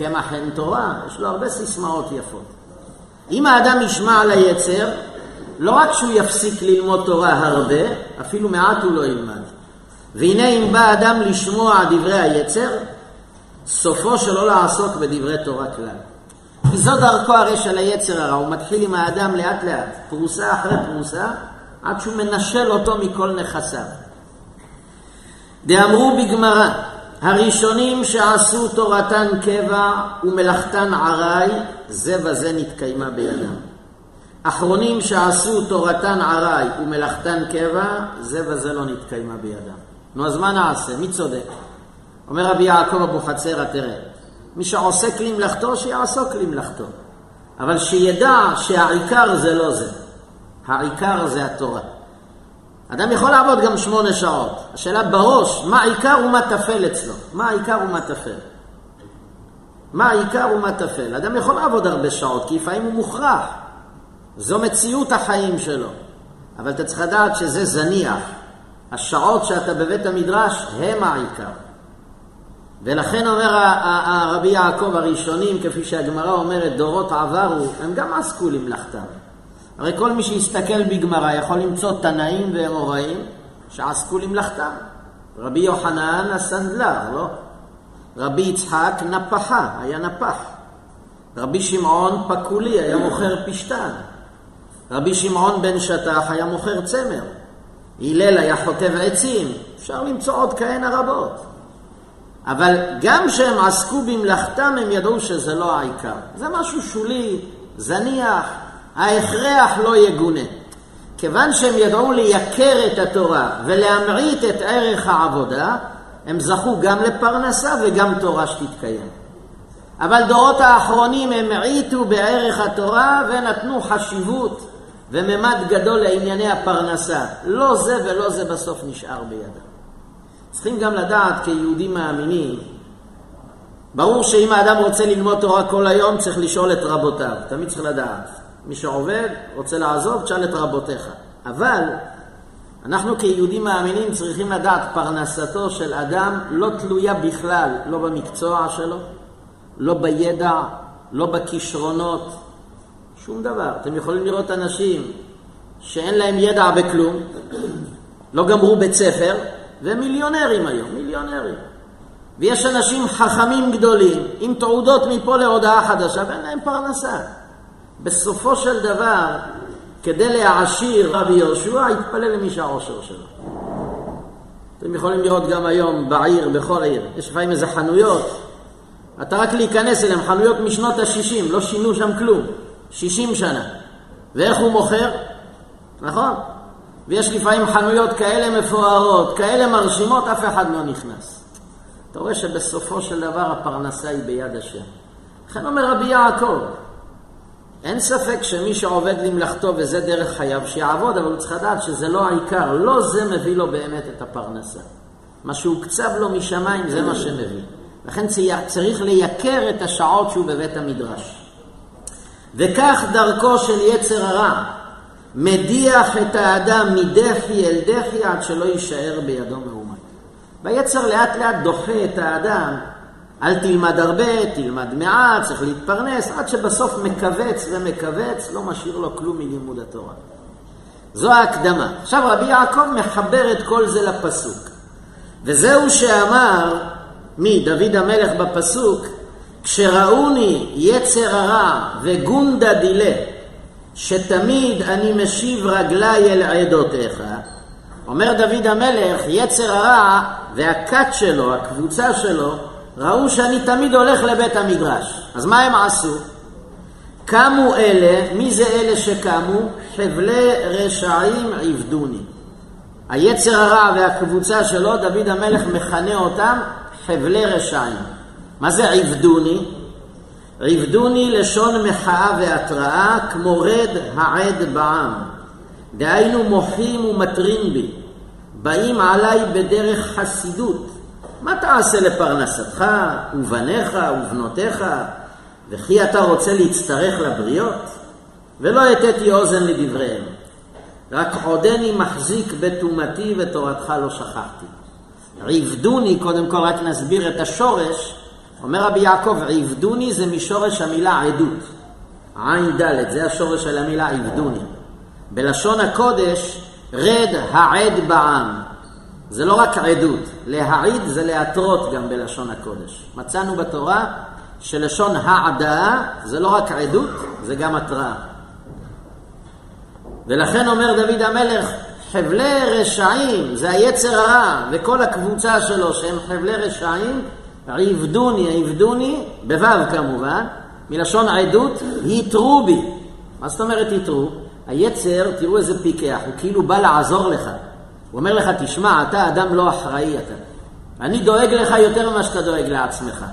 קמח אין תורה, יש לו הרבה סיסמאות יפות. אם האדם ישמע על היצר, לא רק שהוא יפסיק ללמוד תורה הרבה, אפילו מעט הוא לא ילמד. והנה אם בא אדם לשמוע דברי היצר, סופו שלא לעסוק בדברי תורה כלל. כי זו דרכו הרי של היצר הרע, הוא מתחיל עם האדם לאט לאט, פרוסה אחרי פרוסה, עד שהוא מנשל אותו מכל נכסיו. דאמרו בגמרא, הראשונים שעשו תורתן קבע ומלאכתן עראי, זה וזה נתקיימה בידם. אחרונים שעשו תורתן עראי ומלאכתן קבע, זה וזה לא נתקיימה בידם. נו, אז מה נעשה? מי צודק? אומר רבי יעקב אבוחצירא, תראה, מי שעוסק למלאכתו, שיעסוק למלאכתו. אבל שידע שהעיקר זה לא זה. העיקר זה התורה. אדם יכול לעבוד גם שמונה שעות. השאלה בראש, מה העיקר ומה טפל אצלו? מה העיקר ומה טפל? מה העיקר ומה טפל? אדם יכול לעבוד הרבה שעות, כי לפעמים הוא מוכרח. זו מציאות החיים שלו. אבל אתה צריך לדעת שזה זניח. השעות שאתה בבית המדרש הם העיקר. ולכן אומר הרבי יעקב הראשונים, כפי שהגמרא אומרת, דורות עברו, הם גם עסקו למלאכתם. הרי כל מי שיסתכל בגמרא יכול למצוא תנאים ואמוראים שעסקו למלאכתם. רבי יוחנן הסנדלר, לא? רבי יצחק נפחה, היה נפח. רבי שמעון פקולי, היה מוכר פשתן. רבי שמעון בן שטח היה מוכר צמר. הלל היה חוטב עצים. אפשר למצוא עוד כהנה רבות. אבל גם כשהם עסקו במלאכתם, הם ידעו שזה לא העיקר. זה משהו שולי, זניח, ההכרח לא יגונה. כיוון שהם ידעו לייקר את התורה ולהמעיט את ערך העבודה, הם זכו גם לפרנסה וגם תורה שתתקיים. אבל דורות האחרונים הם העיטו בערך התורה ונתנו חשיבות וממד גדול לענייני הפרנסה. לא זה ולא זה בסוף נשאר בידם. צריכים גם לדעת כיהודים מאמינים, ברור שאם האדם רוצה ללמוד תורה כל היום צריך לשאול את רבותיו, תמיד צריך לדעת. מי שעובד, רוצה לעזוב, תשאל את רבותיך. אבל אנחנו כיהודים מאמינים צריכים לדעת פרנסתו של אדם לא תלויה בכלל, לא במקצוע שלו, לא בידע, לא בכישרונות, שום דבר. אתם יכולים לראות אנשים שאין להם ידע בכלום, לא גמרו בית ספר, והם מיליונרים היום, מיליונרים. ויש אנשים חכמים גדולים, עם תעודות מפה להודעה חדשה, ואין להם פרנסה. בסופו של דבר, כדי להעשיר רבי יהושע, התפלל למי שהעושר שלו. אתם יכולים לראות גם היום בעיר, בכל עיר, יש לפעמים איזה חנויות, אתה רק להיכנס אליהם, חנויות משנות ה-60, לא שינו שם כלום, 60 שנה. ואיך הוא מוכר? נכון? ויש לפעמים חנויות כאלה מפוארות, כאלה מרשימות, אף אחד לא נכנס. אתה רואה שבסופו של דבר הפרנסה היא ביד השם. לכן אומר רבי יעקב, אין ספק שמי שעובד למלאכתו וזה דרך חייו, שיעבוד, אבל הוא צריך לדעת שזה לא העיקר, לא זה מביא לו באמת את הפרנסה. מה שהוקצב לו משמיים זה מה שמביא. לכן צריך לייקר את השעות שהוא בבית המדרש. וכך דרכו של יצר הרע, מדיח את האדם מדחי אל דחי עד שלא יישאר בידו מאומן. והיצר לאט לאט דוחה את האדם אל תלמד הרבה, תלמד מעט, צריך להתפרנס, עד שבסוף מכווץ ומכווץ, לא משאיר לו כלום מלימוד התורה. זו ההקדמה. עכשיו רבי יעקב מחבר את כל זה לפסוק. וזהו שאמר, מי? דוד המלך בפסוק, כשראוני יצר הרע וגונדה דילה, שתמיד אני משיב רגליי אל עדותיך, אומר דוד המלך, יצר הרע והכת שלו, הקבוצה שלו, ראו שאני תמיד הולך לבית המדרש. אז מה הם עשו? קמו אלה, מי זה אלה שקמו? חבלי רשעים עבדוני. היצר הרע והקבוצה שלו, דוד המלך מכנה אותם חבלי רשעים. מה זה עבדוני? עבדוני לשון מחאה והתראה, כמו רד העד בעם. דהיינו מוחים ומטרים בי. באים עליי בדרך חסידות. מה תעשה לפרנסתך ובניך ובנותיך, וכי אתה רוצה להצטרך לבריות? ולא הטתי אוזן לדבריהם, רק עודני מחזיק בטומאתי ותורתך לא שכחתי. עבדוני, קודם כל רק נסביר את השורש, אומר רבי יעקב, עבדוני זה משורש המילה עדות. עין ד', זה השורש של המילה עבדוני. בלשון הקודש, רד העד בעם. זה לא רק עדות, להעיד זה להתרות גם בלשון הקודש. מצאנו בתורה שלשון העדה זה לא רק עדות, זה גם התראה. ולכן אומר דוד המלך, חבלי רשעים, זה היצר הרע, וכל הקבוצה שלו שהם חבלי רשעים, עבדוני, עבדוני, בו' כמובן, מלשון עדות, יתרו בי. מה זאת אומרת יתרו? היצר, תראו איזה פיקח, הוא כאילו בא לעזור לך. הוא אומר לך, תשמע, אתה אדם לא אחראי אתה. אני דואג לך יותר ממה שאתה דואג לעצמך.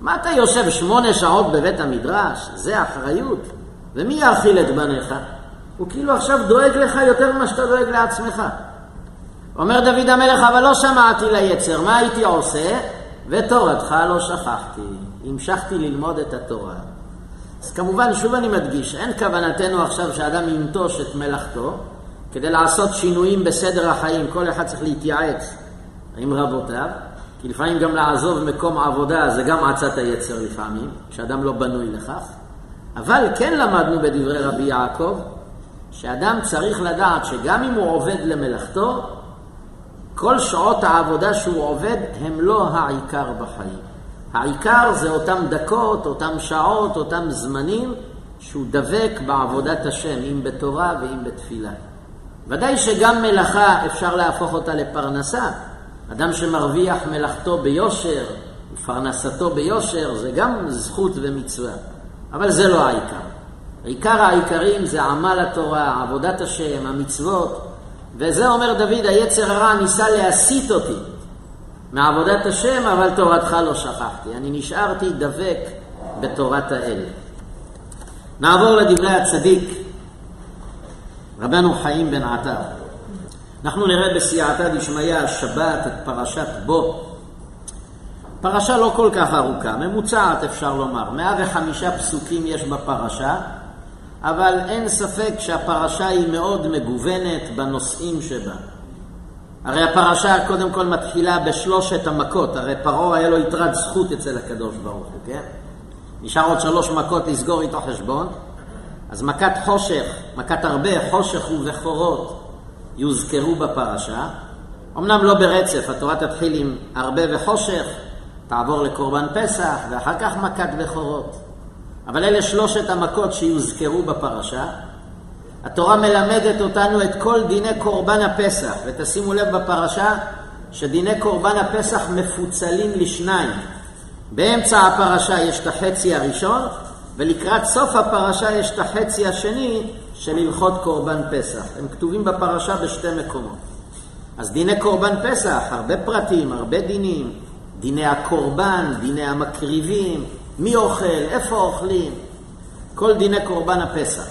מה אתה יושב שמונה שעות בבית המדרש? זה אחריות. ומי יאכיל את בניך? הוא כאילו עכשיו דואג לך יותר ממה שאתה דואג לעצמך. אומר דוד המלך, אבל לא שמעתי ליצר, מה הייתי עושה? ותורתך לא שכחתי. המשכתי ללמוד את התורה. אז כמובן, שוב אני מדגיש, אין כוונתנו עכשיו שאדם ינטוש את מלאכתו כדי לעשות שינויים בסדר החיים. כל אחד צריך להתייעץ עם רבותיו, כי לפעמים גם לעזוב מקום עבודה זה גם עצת היצר לפעמים, כשאדם לא בנוי לכך. אבל כן למדנו בדברי רבי יעקב, שאדם צריך לדעת שגם אם הוא עובד למלאכתו, כל שעות העבודה שהוא עובד הם לא העיקר בחיים. העיקר זה אותם דקות, אותם שעות, אותם זמנים שהוא דבק בעבודת השם, אם בתורה ואם בתפילה. ודאי שגם מלאכה אפשר להפוך אותה לפרנסה. אדם שמרוויח מלאכתו ביושר, ופרנסתו ביושר, זה גם זכות ומצווה. אבל זה לא העיקר. עיקר העיקרים זה עמל התורה, עבודת השם, המצוות, וזה אומר דוד, היצר הרע ניסה להסיט אותי מעבודת השם, אבל תורתך לא שכחתי. אני נשארתי דבק בתורת האל. נעבור לדברי הצדיק, רבנו חיים בן עטר. אנחנו נראה בסייעתא דשמיא השבת את פרשת בו. פרשה לא כל כך ארוכה, ממוצעת אפשר לומר. 105 פסוקים יש בפרשה, אבל אין ספק שהפרשה היא מאוד מגוונת בנושאים שבה. הרי הפרשה קודם כל מתחילה בשלושת המכות, הרי פרעה היה לו יתרת זכות אצל הקדוש ברוך הוא, כן? נשאר עוד שלוש מכות לסגור איתו חשבון. אז מכת חושך, מכת הרבה, חושך ובכורות יוזכרו בפרשה. אמנם לא ברצף, התורה תתחיל עם הרבה וחושך, תעבור לקורבן פסח, ואחר כך מכת בכורות. אבל אלה שלושת המכות שיוזכרו בפרשה. התורה מלמדת אותנו את כל דיני קורבן הפסח, ותשימו לב בפרשה שדיני קורבן הפסח מפוצלים לשניים. באמצע הפרשה יש את החצי הראשון, ולקראת סוף הפרשה יש את החצי השני של הלכות קורבן פסח. הם כתובים בפרשה בשתי מקומות. אז דיני קורבן פסח, הרבה פרטים, הרבה דינים, דיני הקורבן, דיני המקריבים, מי אוכל, איפה אוכלים, כל דיני קורבן הפסח.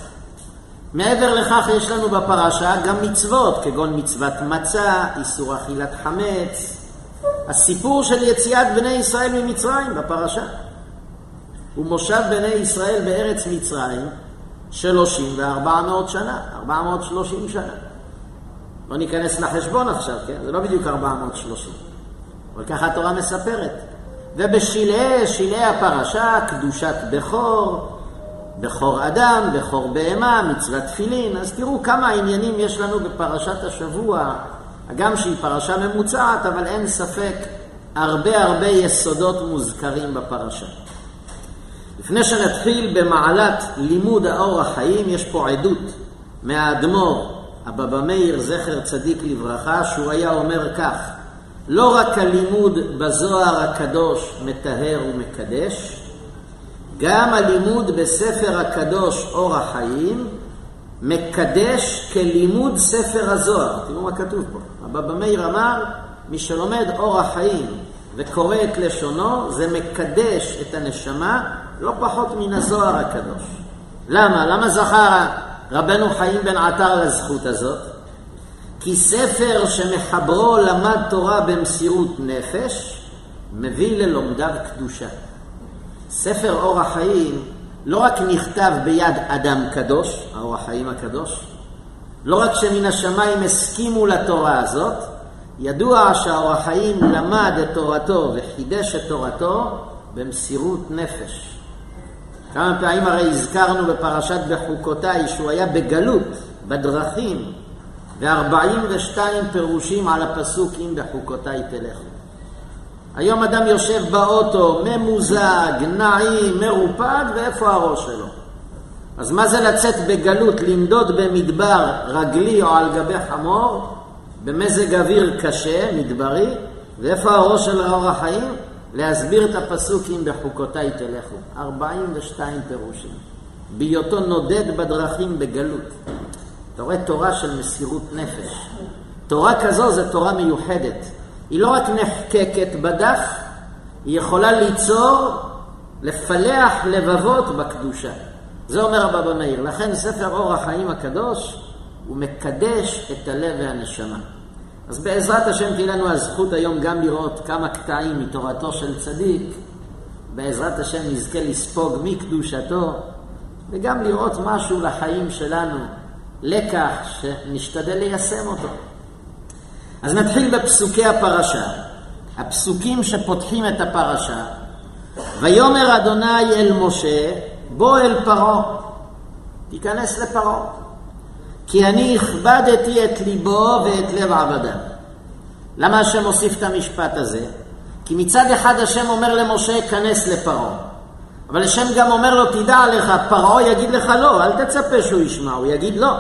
מעבר לכך יש לנו בפרשה גם מצוות, כגון מצוות מצה, איסור אכילת חמץ, הסיפור של יציאת בני ישראל ממצרים בפרשה. ומושב בני ישראל בארץ מצרים שלושים וארבע מאות שנה, ארבע מאות שלושים שנה. לא ניכנס לחשבון עכשיו, כן? זה לא בדיוק ארבע מאות שלושים. אבל ככה התורה מספרת. ובשלהי, שלהי הפרשה, קדושת בכור, בכור אדם, בכור בהמה, מצוות תפילין. אז תראו כמה עניינים יש לנו בפרשת השבוע, הגם שהיא פרשה ממוצעת, אבל אין ספק, הרבה הרבה יסודות מוזכרים בפרשה. לפני שנתחיל במעלת לימוד האור החיים, יש פה עדות מהאדמו"ר, הבבא מאיר, זכר צדיק לברכה, שהוא היה אומר כך: לא רק הלימוד בזוהר הקדוש מטהר ומקדש, גם הלימוד בספר הקדוש אור החיים מקדש כלימוד ספר הזוהר. תראו מה כתוב פה. הבבא מאיר אמר, מי שלומד אור החיים וקורא את לשונו, זה מקדש את הנשמה לא פחות מן הזוהר הקדוש. למה? למה זכר רבנו חיים בן עטר לזכות הזאת? כי ספר שמחברו למד תורה במסירות נפש, מביא ללומדיו קדושה. ספר אור החיים לא רק נכתב ביד אדם קדוש, האור החיים הקדוש, לא רק שמן השמיים הסכימו לתורה הזאת, ידוע שהאור החיים למד את תורתו וחידש את תורתו במסירות נפש. כמה פעמים הרי הזכרנו בפרשת בחוקותיי שהוא היה בגלות, בדרכים, ו-42 פירושים על הפסוק אם בחוקותיי תלכו. היום אדם יושב באוטו, ממוזג, נעים, מרופד, ואיפה הראש שלו? אז מה זה לצאת בגלות, לנדוד במדבר רגלי או על גבי חמור, במזג אוויר קשה, מדברי, ואיפה הראש של אור החיים? להסביר את הפסוק אם בחוקותיי תלכו. 42 פירושים. בהיותו נודד בדרכים בגלות. אתה רואה תורה של מסירות נפש. תורה כזו זו תורה מיוחדת. היא לא רק נחקקת בדף, היא יכולה ליצור, לפלח לבבות בקדושה. זה אומר הבבא מאיר. לכן ספר אור החיים הקדוש הוא מקדש את הלב והנשמה. אז בעזרת השם תהיה לנו הזכות היום גם לראות כמה קטעים מתורתו של צדיק. בעזרת השם נזכה לספוג מקדושתו וגם לראות משהו לחיים שלנו, לקח שנשתדל ליישם אותו. אז נתחיל בפסוקי הפרשה, הפסוקים שפותחים את הפרשה. ויאמר אדוני אל משה, בוא אל פרעה, תיכנס לפרעה. כי אני הכבדתי את ליבו ואת לב עבדיו. למה השם מוסיף את המשפט הזה? כי מצד אחד השם אומר למשה, כנס לפרעה. אבל השם גם אומר לו, תדע לך, פרעה יגיד לך לא, אל תצפה שהוא ישמע, הוא יגיד לא.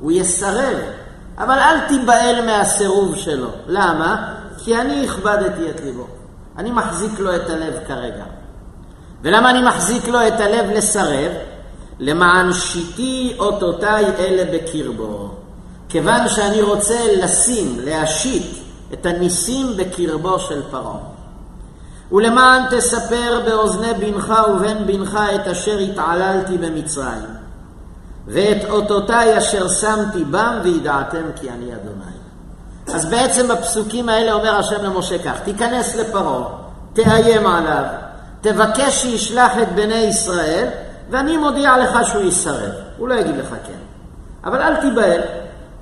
הוא יסרב. אבל אל תיבהל מהסירוב שלו. למה? כי אני הכבדתי את ליבו. אני מחזיק לו את הלב כרגע. ולמה אני מחזיק לו את הלב לסרב? למען שיתי אותותיי אלה בקרבו. כיוון שאני רוצה לשים, להשית את הניסים בקרבו של פרעה. ולמען תספר באוזני בנך ובן בנך את אשר התעללתי במצרים, ואת אותותיי אשר שמתי בם וידעתם כי אני אדוני. אז בעצם בפסוקים האלה אומר השם למשה כך, תיכנס לפרעה, תאיים עליו, תבקש שישלח את בני ישראל, ואני מודיע לך שהוא יסרב. הוא לא יגיד לך כן. אבל אל תיבהל,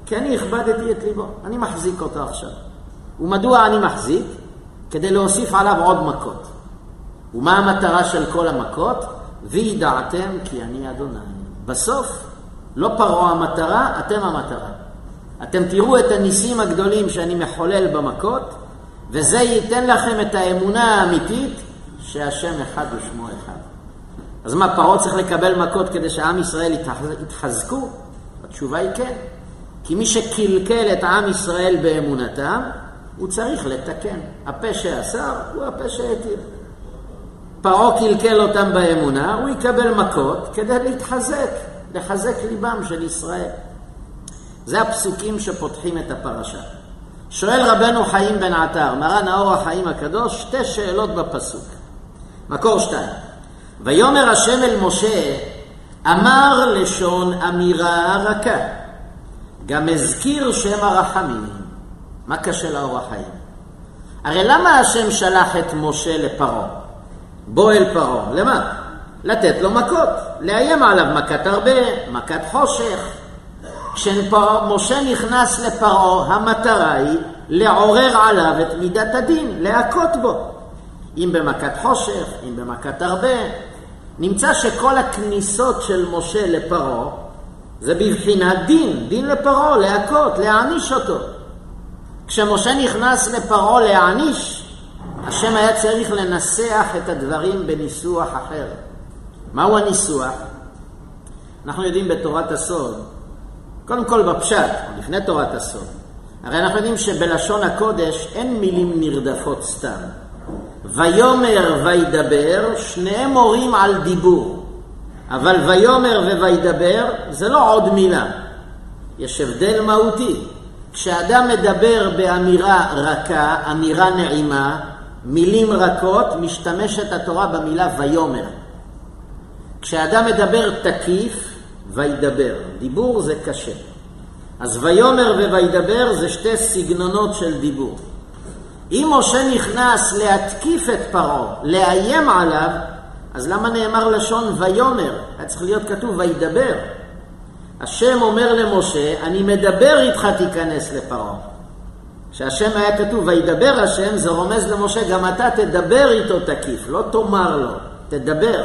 כי אני הכבדתי את ליבו, אני מחזיק אותו עכשיו. ומדוע אני מחזיק? כדי להוסיף עליו עוד מכות. ומה המטרה של כל המכות? וידעתם כי אני אדוני. בסוף, לא פרעה המטרה, אתם המטרה. אתם תראו את הניסים הגדולים שאני מחולל במכות, וזה ייתן לכם את האמונה האמיתית שהשם אחד ושמו אחד. אז מה, פרעה צריך לקבל מכות כדי שעם ישראל יתחזקו? התשובה היא כן. כי מי שקלקל את עם ישראל באמונתם, הוא צריך לתקן. הפה שאסר הוא הפה שהתיר. פרעה קלקל אותם באמונה, הוא יקבל מכות כדי להתחזק, לחזק ליבם של ישראל. זה הפסוקים שפותחים את הפרשה. שואל רבנו חיים בן עטר, מרן האור החיים הקדוש, שתי שאלות בפסוק. מקור שתיים. ויאמר השם אל משה, אמר לשון אמירה רכה, גם הזכיר שם הרחמים. מה קשה לאור החיים? הרי למה השם שלח את משה לפרעה? בוא אל פרעה. למה? לתת לו מכות, לאיים עליו מכת הרבה, מכת חושך. כשמשה נכנס לפרעה, המטרה היא לעורר עליו את מידת הדין, להכות בו. אם במכת חושך, אם במכת הרבה. נמצא שכל הכניסות של משה לפרעה זה בבחינת דין, דין לפרעה, להכות, להעניש אותו. כשמשה נכנס לפרעה להעניש, השם היה צריך לנסח את הדברים בניסוח אחר. מהו הניסוח? אנחנו יודעים בתורת הסוד, קודם כל בפשט, לפני תורת הסוד, הרי אנחנו יודעים שבלשון הקודש אין מילים נרדפות סתם. ויאמר וידבר, שניהם מורים על דיבור. אבל ויאמר ווידבר זה לא עוד מילה. יש הבדל מהותי. כשאדם מדבר באמירה רכה, אמירה נעימה, מילים רכות, משתמשת התורה במילה ויאמר. כשאדם מדבר תקיף, וידבר. דיבור זה קשה. אז ויאמר ווידבר זה שתי סגנונות של דיבור. אם משה נכנס להתקיף את פרעה, לאיים עליו, אז למה נאמר לשון ויאמר? היה צריך להיות כתוב וידבר. השם אומר למשה, אני מדבר איתך תיכנס לפרעה. כשהשם היה כתוב וידבר השם, זה רומז למשה, גם אתה תדבר איתו תקיף, לא תאמר לו, תדבר.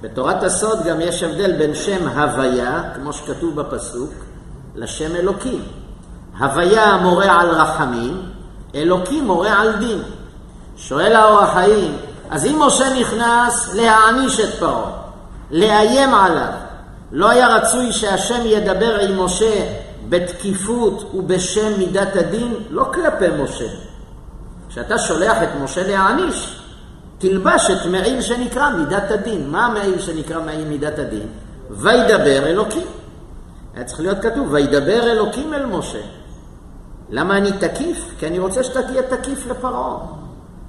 בתורת הסוד גם יש הבדל בין שם הוויה, כמו שכתוב בפסוק, לשם אלוקים. הוויה מורה על רחמים, אלוקים מורה על דין. שואל האור החיים, אז אם משה נכנס להעניש את פרעה, לאיים עליו, לא היה רצוי שהשם ידבר עם משה בתקיפות ובשם מידת הדין, לא כלפי משה. כשאתה שולח את משה להעניש, תלבש את מעיל שנקרא מידת הדין. מה המעיל שנקרא מעיל מידת הדין? וידבר אלוקים. היה צריך להיות כתוב, וידבר אלוקים אל משה. למה אני תקיף? כי אני רוצה שאתה תהיה תקיף לפרעה.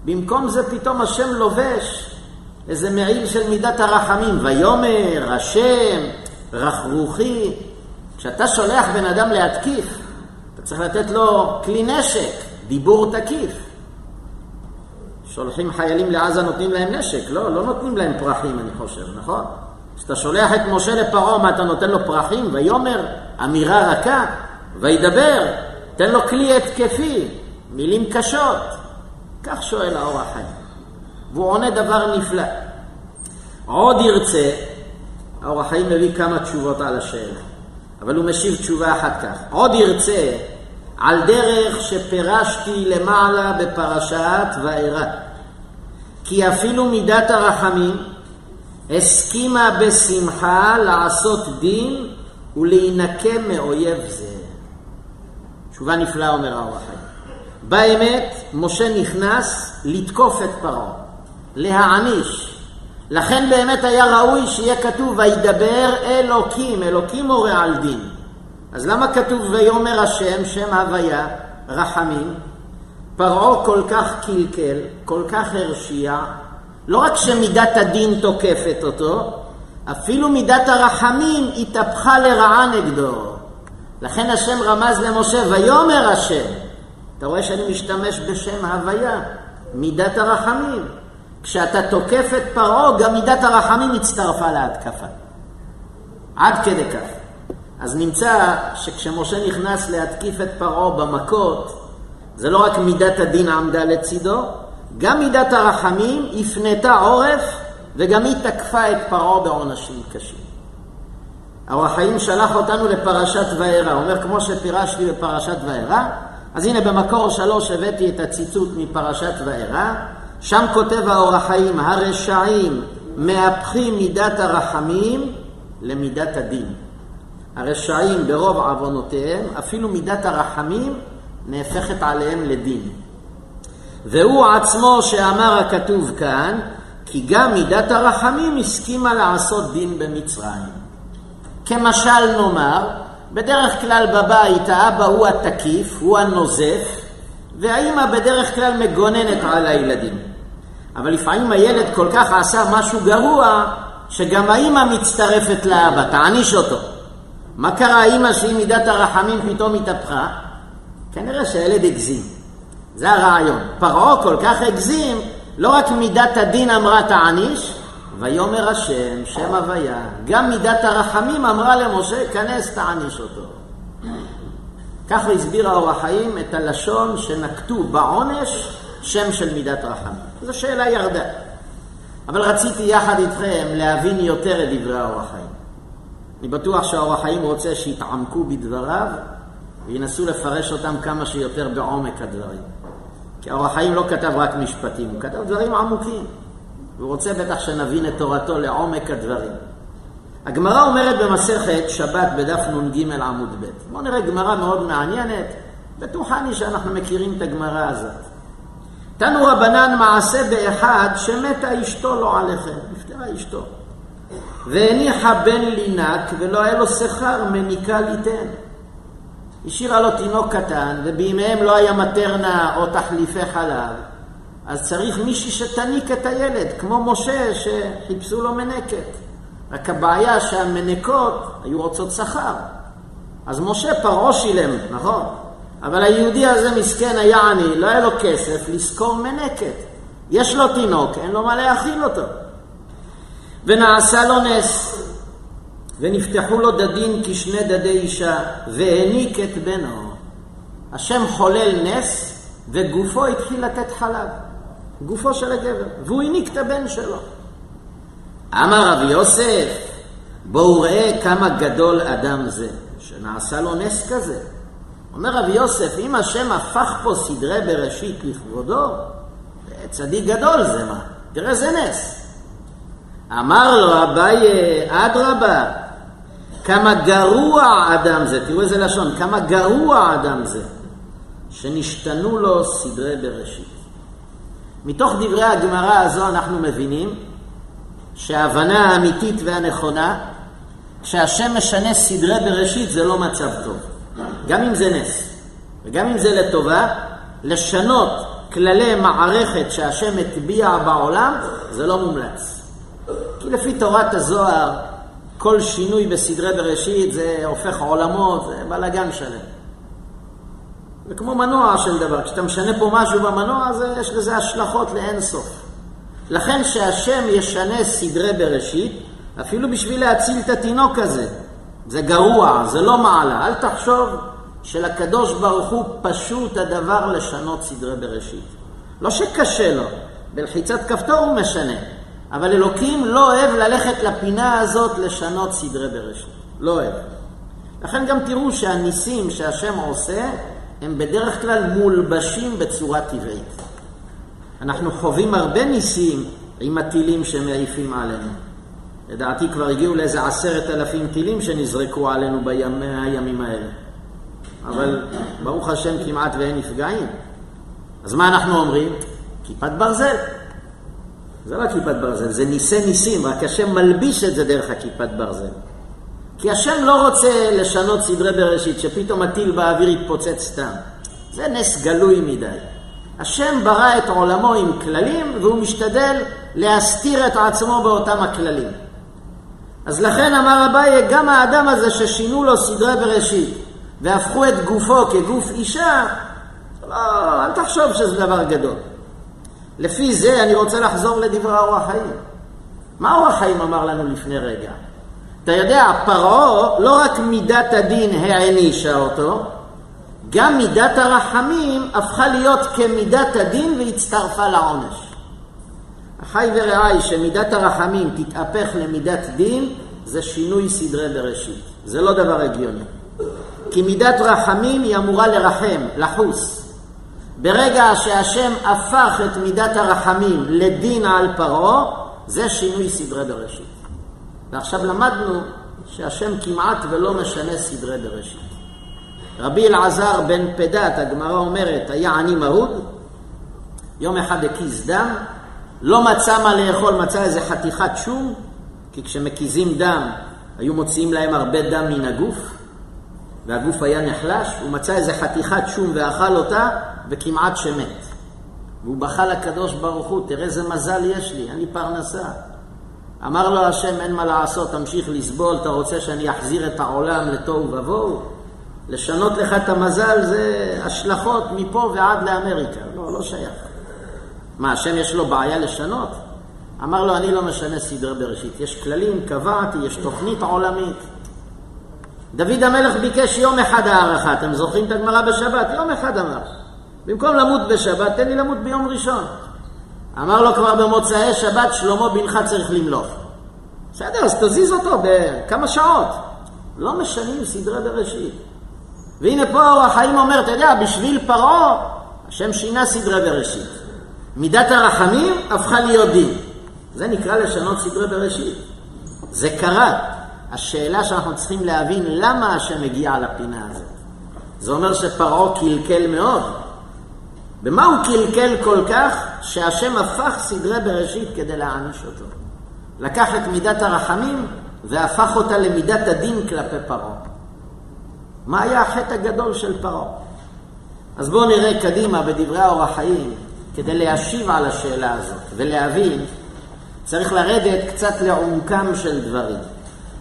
במקום זה פתאום השם לובש איזה מעיל של מידת הרחמים, ויאמר, השם, רכרוכי. כשאתה שולח בן אדם להתקיף, אתה צריך לתת לו כלי נשק, דיבור תקיף. שולחים חיילים לעזה, נותנים להם נשק, לא, לא נותנים להם פרחים, אני חושב, נכון? כשאתה שולח את משה לפרעה, מה אתה נותן לו פרחים? ויאמר, אמירה רכה, וידבר, תן לו כלי התקפי, מילים קשות. כך שואל האור החיים. והוא עונה דבר נפלא. עוד ירצה, האור החיים מביא כמה תשובות על השאלה, אבל הוא משיב תשובה אחת כך. עוד ירצה על דרך שפירשתי למעלה בפרשת וארא. כי אפילו מידת הרחמים הסכימה בשמחה לעשות דין ולהינקם מאויב זה. תשובה נפלאה אומר האור החיים. באמת, משה נכנס לתקוף את פרעה, להעניש. לכן באמת היה ראוי שיהיה כתוב וידבר אלוקים, אלוקים מורה על דין. אז למה כתוב ויאמר השם, שם הוויה, רחמים? פרעה כל כך קלקל, כל כך הרשיע, לא רק שמידת הדין תוקפת אותו, אפילו מידת הרחמים התהפכה לרעה נגדו. לכן השם רמז למשה, ויאמר השם. אתה רואה שאני משתמש בשם הוויה, מידת הרחמים. כשאתה תוקף את פרעה, גם מידת הרחמים הצטרפה להתקפה. עד כדי כך. אז נמצא שכשמשה נכנס להתקיף את פרעה במכות, זה לא רק מידת הדין עמדה לצידו, גם מידת הרחמים הפנתה עורף וגם היא תקפה את פרעה בעונשים קשים. האור החיים שלח אותנו לפרשת וארא, הוא אומר כמו שפירשתי בפרשת וארא, אז הנה במקור שלוש הבאתי את הציטוט מפרשת וארא, שם כותב האור החיים, הרשעים מהפכים מידת הרחמים למידת הדין. הרשעים ברוב עוונותיהם, אפילו מידת הרחמים נהפכת עליהם לדין. והוא עצמו שאמר הכתוב כאן, כי גם מידת הרחמים הסכימה לעשות דין במצרים. כמשל נאמר, בדרך כלל בבית האבא הוא התקיף, הוא הנוזף, והאימא בדרך כלל מגוננת על הילדים. אבל לפעמים הילד כל כך עשה משהו גרוע, שגם האימא מצטרפת לאבא, תעניש אותו. מה קרה האימא שהיא מידת הרחמים פתאום התהפכה? כנראה שהילד הגזים. זה הרעיון. פרעה כל כך הגזים, לא רק מידת הדין אמרה תעניש, ויאמר השם, שם הוויה, גם מידת הרחמים אמרה למשה, כנס תעניש אותו. ככה הסביר האור החיים את הלשון שנקטו בעונש שם של מידת רחמים. זו שאלה ירדה. אבל רציתי יחד איתכם להבין יותר את דברי האור החיים. אני בטוח שהאור החיים רוצה שיתעמקו בדבריו וינסו לפרש אותם כמה שיותר בעומק הדברים. כי האור החיים לא כתב רק משפטים, הוא כתב דברים עמוקים. והוא רוצה בטח שנבין את תורתו לעומק הדברים. הגמרא אומרת במסכת שבת בדף נ"ג עמוד ב'. בואו נראה גמרא מאוד מעניינת, בטוחני שאנחנו מכירים את הגמרא הזאת. תנו רבנן מעשה באחד שמתה אשתו לא עליכם, נפטרה אשתו. והניחה בן לינק ולא היה לו שכר מניקה ליתן. השאירה לו תינוק קטן, ובימיהם לא היה מטרנה או תחליפי חלב, אז צריך מישהי שתניק את הילד, כמו משה שחיפשו לו מנקת. רק הבעיה שהמנקות היו רוצות שכר. אז משה פרעה שילם, נכון? אבל היהודי הזה מסכן היה עני, לא היה לו כסף לשכור מנקת. יש לו תינוק, אין לו מה להאכיל אותו. ונעשה לו נס, ונפתחו לו דדים כשני דדי אישה, והעניק את בנו. השם חולל נס, וגופו התחיל לתת חלב. גופו של הגבר, והוא הניק את הבן שלו. אמר רבי יוסף, בואו ראה כמה גדול אדם זה, שנעשה לו נס כזה. אומר רבי יוסף, אם השם הפך פה סדרי בראשית לכבודו, צדיק גדול זה מה, תראה זה נס. אמר לו אביי, אדרבה, כמה גרוע אדם זה, תראו איזה לשון, כמה גרוע אדם זה, שנשתנו לו סדרי בראשית. מתוך דברי הגמרא הזו אנחנו מבינים שההבנה האמיתית והנכונה, שהשם משנה סדרי בראשית זה לא מצב טוב. גם אם זה נס, וגם אם זה לטובה, לשנות כללי מערכת שהשם הטביע בעולם, זה לא מומלץ. כי לפי תורת הזוהר, כל שינוי בסדרי בראשית זה הופך עולמות, זה בלאגן שלם. זה כמו מנוע של דבר, כשאתה משנה פה משהו במנוע, זה, יש לזה השלכות לאין סוף. לכן שהשם ישנה סדרי בראשית, אפילו בשביל להציל את התינוק הזה, זה גרוע, זה לא מעלה. אל תחשוב שלקדוש ברוך הוא פשוט הדבר לשנות סדרי בראשית. לא שקשה לו, בלחיצת כפתור הוא משנה, אבל אלוקים לא אוהב ללכת לפינה הזאת לשנות סדרי בראשית. לא אוהב. לכן גם תראו שהניסים שהשם עושה, הם בדרך כלל מולבשים בצורה טבעית. אנחנו חווים הרבה ניסים עם הטילים שמעיפים עלינו. לדעתי כבר הגיעו לאיזה עשרת אלפים טילים שנזרקו עלינו בימים האלה. אבל ברוך השם כמעט ואין נפגעים. אז מה אנחנו אומרים? כיפת ברזל. זה לא כיפת ברזל, זה ניסי ניסים, רק השם מלביש את זה דרך הכיפת ברזל. כי השם לא רוצה לשנות סדרי בראשית, שפתאום הטיל באוויר יתפוצץ סתם. זה נס גלוי מדי. השם ברא את עולמו עם כללים, והוא משתדל להסתיר את עצמו באותם הכללים. אז לכן אמר אביי, גם האדם הזה ששינו לו סדרי בראשית, והפכו את גופו כגוף אישה, לא, אל תחשוב שזה דבר גדול. לפי זה אני רוצה לחזור לדברי אור החיים. מה אור החיים אמר לנו לפני רגע? אתה יודע, פרעה לא רק מידת הדין הענישה אותו, גם מידת הרחמים הפכה להיות כמידת הדין והצטרפה לעונש. אחי ורעי, שמידת הרחמים תתהפך למידת דין, זה שינוי סדרי בראשית. זה לא דבר הגיוני. כי מידת רחמים היא אמורה לרחם, לחוס. ברגע שהשם הפך את מידת הרחמים לדין על פרעה, זה שינוי סדרי בראשית. ועכשיו למדנו שהשם כמעט ולא משנה סדרי בראשית. רבי אלעזר בן פדת, הגמרא אומרת, היה עני מרוד, יום אחד הקיז דם, לא מצא מה לאכול, מצא איזה חתיכת שום, כי כשמקיזים דם היו מוציאים להם הרבה דם מן הגוף, והגוף היה נחלש, הוא מצא איזה חתיכת שום ואכל אותה, וכמעט שמת. והוא בכה לקדוש ברוך הוא, תראה איזה מזל יש לי, אין לי פרנסה. אמר לו השם, אין מה לעשות, תמשיך לסבול, אתה רוצה שאני אחזיר את העולם לתוהו ובוהו? לשנות לך את המזל זה השלכות מפה ועד לאמריקה. לא, לא שייך. מה, השם יש לו בעיה לשנות? אמר לו, אני לא משנה סדרי בראשית. יש כללים, קבעתי, יש תוכנית עולמית. דוד המלך ביקש יום אחד הארכה, אתם זוכרים את הגמרא בשבת? יום אחד אמר. במקום למות בשבת, תן לי למות ביום ראשון. אמר לו כבר במוצאי שבת, שלמה בנך צריך למלוך. בסדר, אז תזיז אותו בכמה שעות. לא משנים סדרי בראשית. והנה פה אור החיים אומר, אתה יודע, בשביל פרעה, השם שינה סדרי בראשית. מידת הרחמים הפכה להיות דין. זה נקרא לשנות סדרי בראשית. זה קרה. השאלה שאנחנו צריכים להבין, למה השם הגיע לפינה הזאת? זה אומר שפרעה קלקל מאוד. במה הוא קלקל כל כך, שהשם הפך סדרי בראשית כדי להעניש אותו? לקח את מידת הרחמים והפך אותה למידת הדין כלפי פרעה. מה היה החטא הגדול של פרעה? אז בואו נראה קדימה בדברי האור החיים, כדי להשיב על השאלה הזאת ולהבין, צריך לרדת קצת לעומקם של דברים.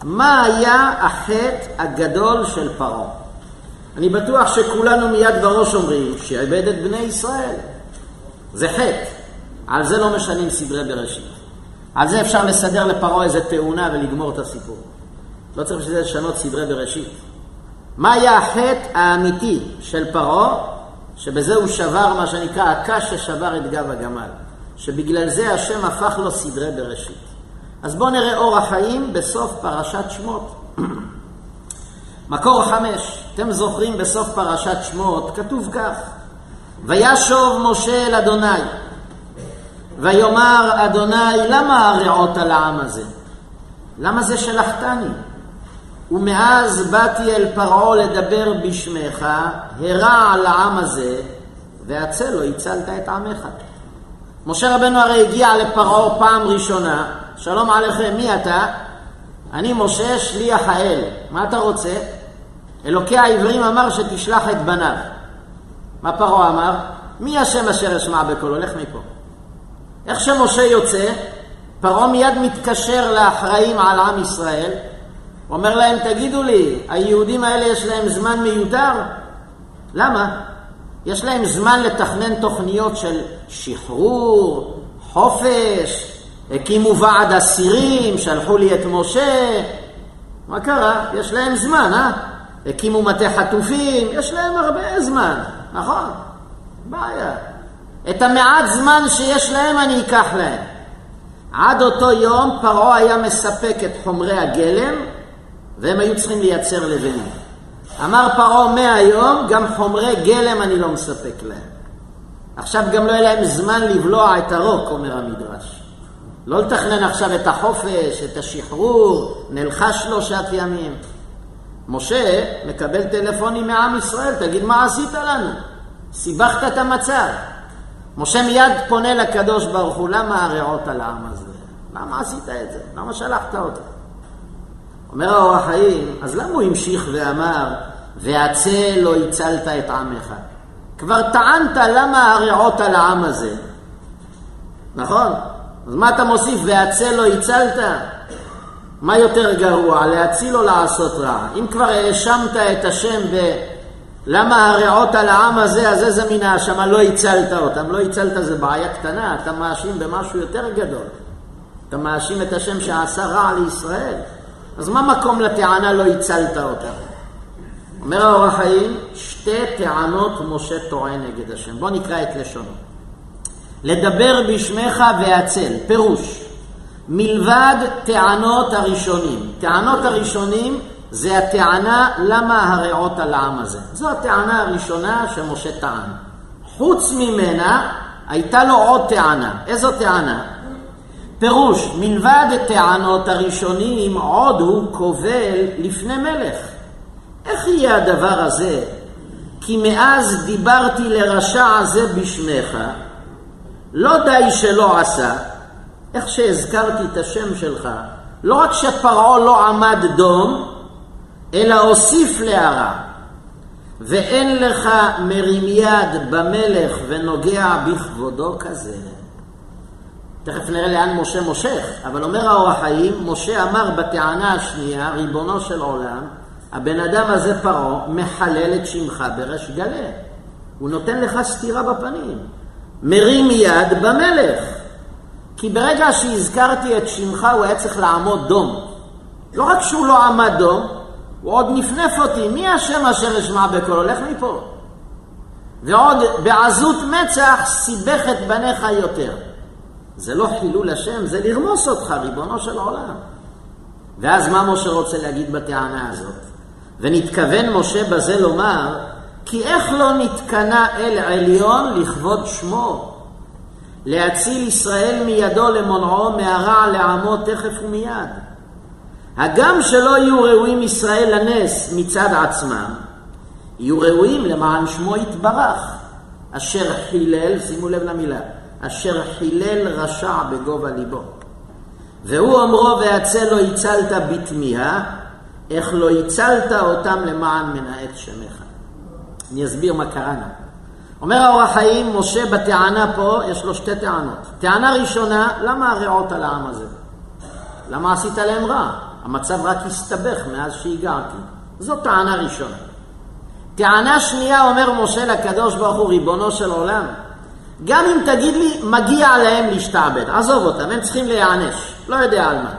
מה היה החטא הגדול של פרעה? אני בטוח שכולנו מיד בראש אומרים שעבד את בני ישראל. זה חטא. על זה לא משנים סדרי בראשית. על זה אפשר לסדר לפרעה איזה תאונה ולגמור את הסיפור. לא צריך בשביל זה לשנות סדרי בראשית. מה היה החטא האמיתי של פרעה? שבזה הוא שבר מה שנקרא הקש ששבר את גב הגמל. שבגלל זה השם הפך לו סדרי בראשית. אז בואו נראה אור החיים בסוף פרשת שמות. מקור חמש, אתם זוכרים בסוף פרשת שמות, כתוב כך: וישוב משה אל אדוני, ויאמר אדוני, למה הרעות על העם הזה? למה זה שלחתני? ומאז באתי אל פרעה לדבר בשמך, הרע על העם הזה, והצל לא הצלת את עמך. משה רבנו הרי הגיע לפרעה פעם ראשונה, שלום עליכם, מי אתה? אני משה שליח האל, מה אתה רוצה? אלוקי העברים אמר שתשלח את בניו. מה פרעה אמר? מי השם אשר אשמע בקולו? לך מפה. איך שמשה יוצא, פרעה מיד מתקשר לאחראים על עם ישראל, אומר להם, תגידו לי, היהודים האלה יש להם זמן מיותר? למה? יש להם זמן לתכנן תוכניות של שחרור, חופש, הקימו ועד אסירים, שלחו לי את משה. מה קרה? יש להם זמן, אה? הקימו מטה חטופים, יש להם הרבה זמן, נכון? בעיה. את המעט זמן שיש להם אני אקח להם. עד אותו יום פרעה היה מספק את חומרי הגלם והם היו צריכים לייצר לבנים. אמר פרעה מהיום גם חומרי גלם אני לא מספק להם. עכשיו גם לא יהיה להם זמן לבלוע את הרוק, אומר המדרש. לא לתכנן עכשיו את החופש, את השחרור, נלחש שלושת ימים. משה מקבל טלפונים מעם ישראל, תגיד מה עשית לנו? סיבכת את המצב. משה מיד פונה לקדוש ברוך הוא, למה הרעות על העם הזה? למה עשית את זה? למה שלחת אותו? אומר האור החיים, אז למה הוא המשיך ואמר, והצל לא הצלת את עמך? כבר טענת למה הרעות על העם הזה, נכון? אז מה אתה מוסיף, והצל לא הצלת? מה יותר גרוע, להציל או לעשות רע? אם כבר האשמת את השם ב... למה הרעות על העם הזה, אז איזה מין האשמה לא הצלת אותם? לא הצלת זה בעיה קטנה, אתה מאשים במשהו יותר גדול. אתה מאשים את השם שעשה רע לישראל. אז מה מקום לטענה לא הצלת אותם? אומר האור החיים, שתי טענות משה טוען נגד השם. בוא נקרא את לשונו. לדבר בשמך והצל, פירוש. מלבד טענות הראשונים. טענות הראשונים זה הטענה למה הרעות על העם הזה. זו הטענה הראשונה שמשה טען. חוץ ממנה הייתה לו עוד טענה. איזו טענה? פירוש, מלבד טענות הראשונים עוד הוא קובל לפני מלך. איך יהיה הדבר הזה? כי מאז דיברתי לרשע הזה בשמך, לא די שלא עשה, איך שהזכרתי את השם שלך, לא רק שפרעה לא עמד דום, אלא הוסיף להרע. ואין לך מרים יד במלך ונוגע בכבודו כזה. תכף נראה לאן משה מושך, אבל אומר האור החיים, משה אמר בטענה השנייה, ריבונו של עולם, הבן אדם הזה פרעה מחלל את שמך בריש גלי. הוא נותן לך סטירה בפנים. מרים יד במלך. כי ברגע שהזכרתי את שמך הוא היה צריך לעמוד דום. לא רק שהוא לא עמד דום, הוא עוד נפנף אותי, מי השם אשר אשמע בקולו? לך מפה. ועוד בעזות מצח סיבך את בניך יותר. זה לא חילול השם, זה לרמוס אותך, ריבונו של עולם. ואז מה משה רוצה להגיד בטענה הזאת? ונתכוון משה בזה לומר, כי איך לא נתקנה אל עליון לכבוד שמו? להציל ישראל מידו למונעו מהרע לעמו תכף ומיד. הגם שלא יהיו ראויים ישראל לנס מצד עצמם, יהיו ראויים למען שמו יתברך, אשר חילל, שימו לב למילה, אשר חילל רשע בגובה ליבו. והוא אומרו והצל לא הצלת בתמיהה, איך לא הצלת אותם למען מנעת שמך. אני אסביר מה קראנו. אומר האור החיים, משה בטענה פה, יש לו שתי טענות. טענה ראשונה, למה הרעות על העם הזה? למה עשית להם רע? המצב רק הסתבך מאז שהגעתי. זו טענה ראשונה. טענה שנייה, אומר משה לקדוש ברוך הוא, ריבונו של עולם, גם אם תגיד לי, מגיע להם להשתעבד, עזוב אותם, הם צריכים להיענש, לא יודע על מה.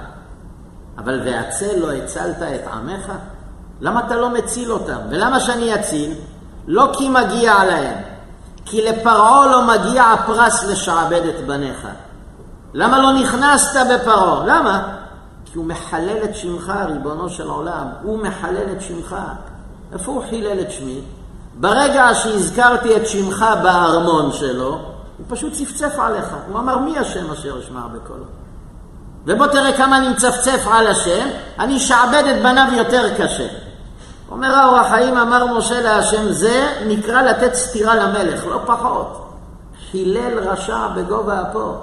אבל והצל לא הצלת את עמך? למה אתה לא מציל אותם? ולמה שאני אציל? לא כי מגיע להם, כי לפרעה לא מגיע הפרס לשעבד את בניך. למה לא נכנסת בפרעה? למה? כי הוא מחלל את שמך, ריבונו של עולם. הוא מחלל את שמך. איפה הוא חילל את שמי? ברגע שהזכרתי את שמך בארמון שלו, הוא פשוט צפצף עליך. הוא אמר, מי השם אשר אשמע בקולו? ובוא תראה כמה אני מצפצף על השם, אני אשעבד את בניו יותר קשה. אומר האור החיים, אמר משה להשם, זה נקרא לתת סטירה למלך, לא פחות. חילל רשע בגובה אפו.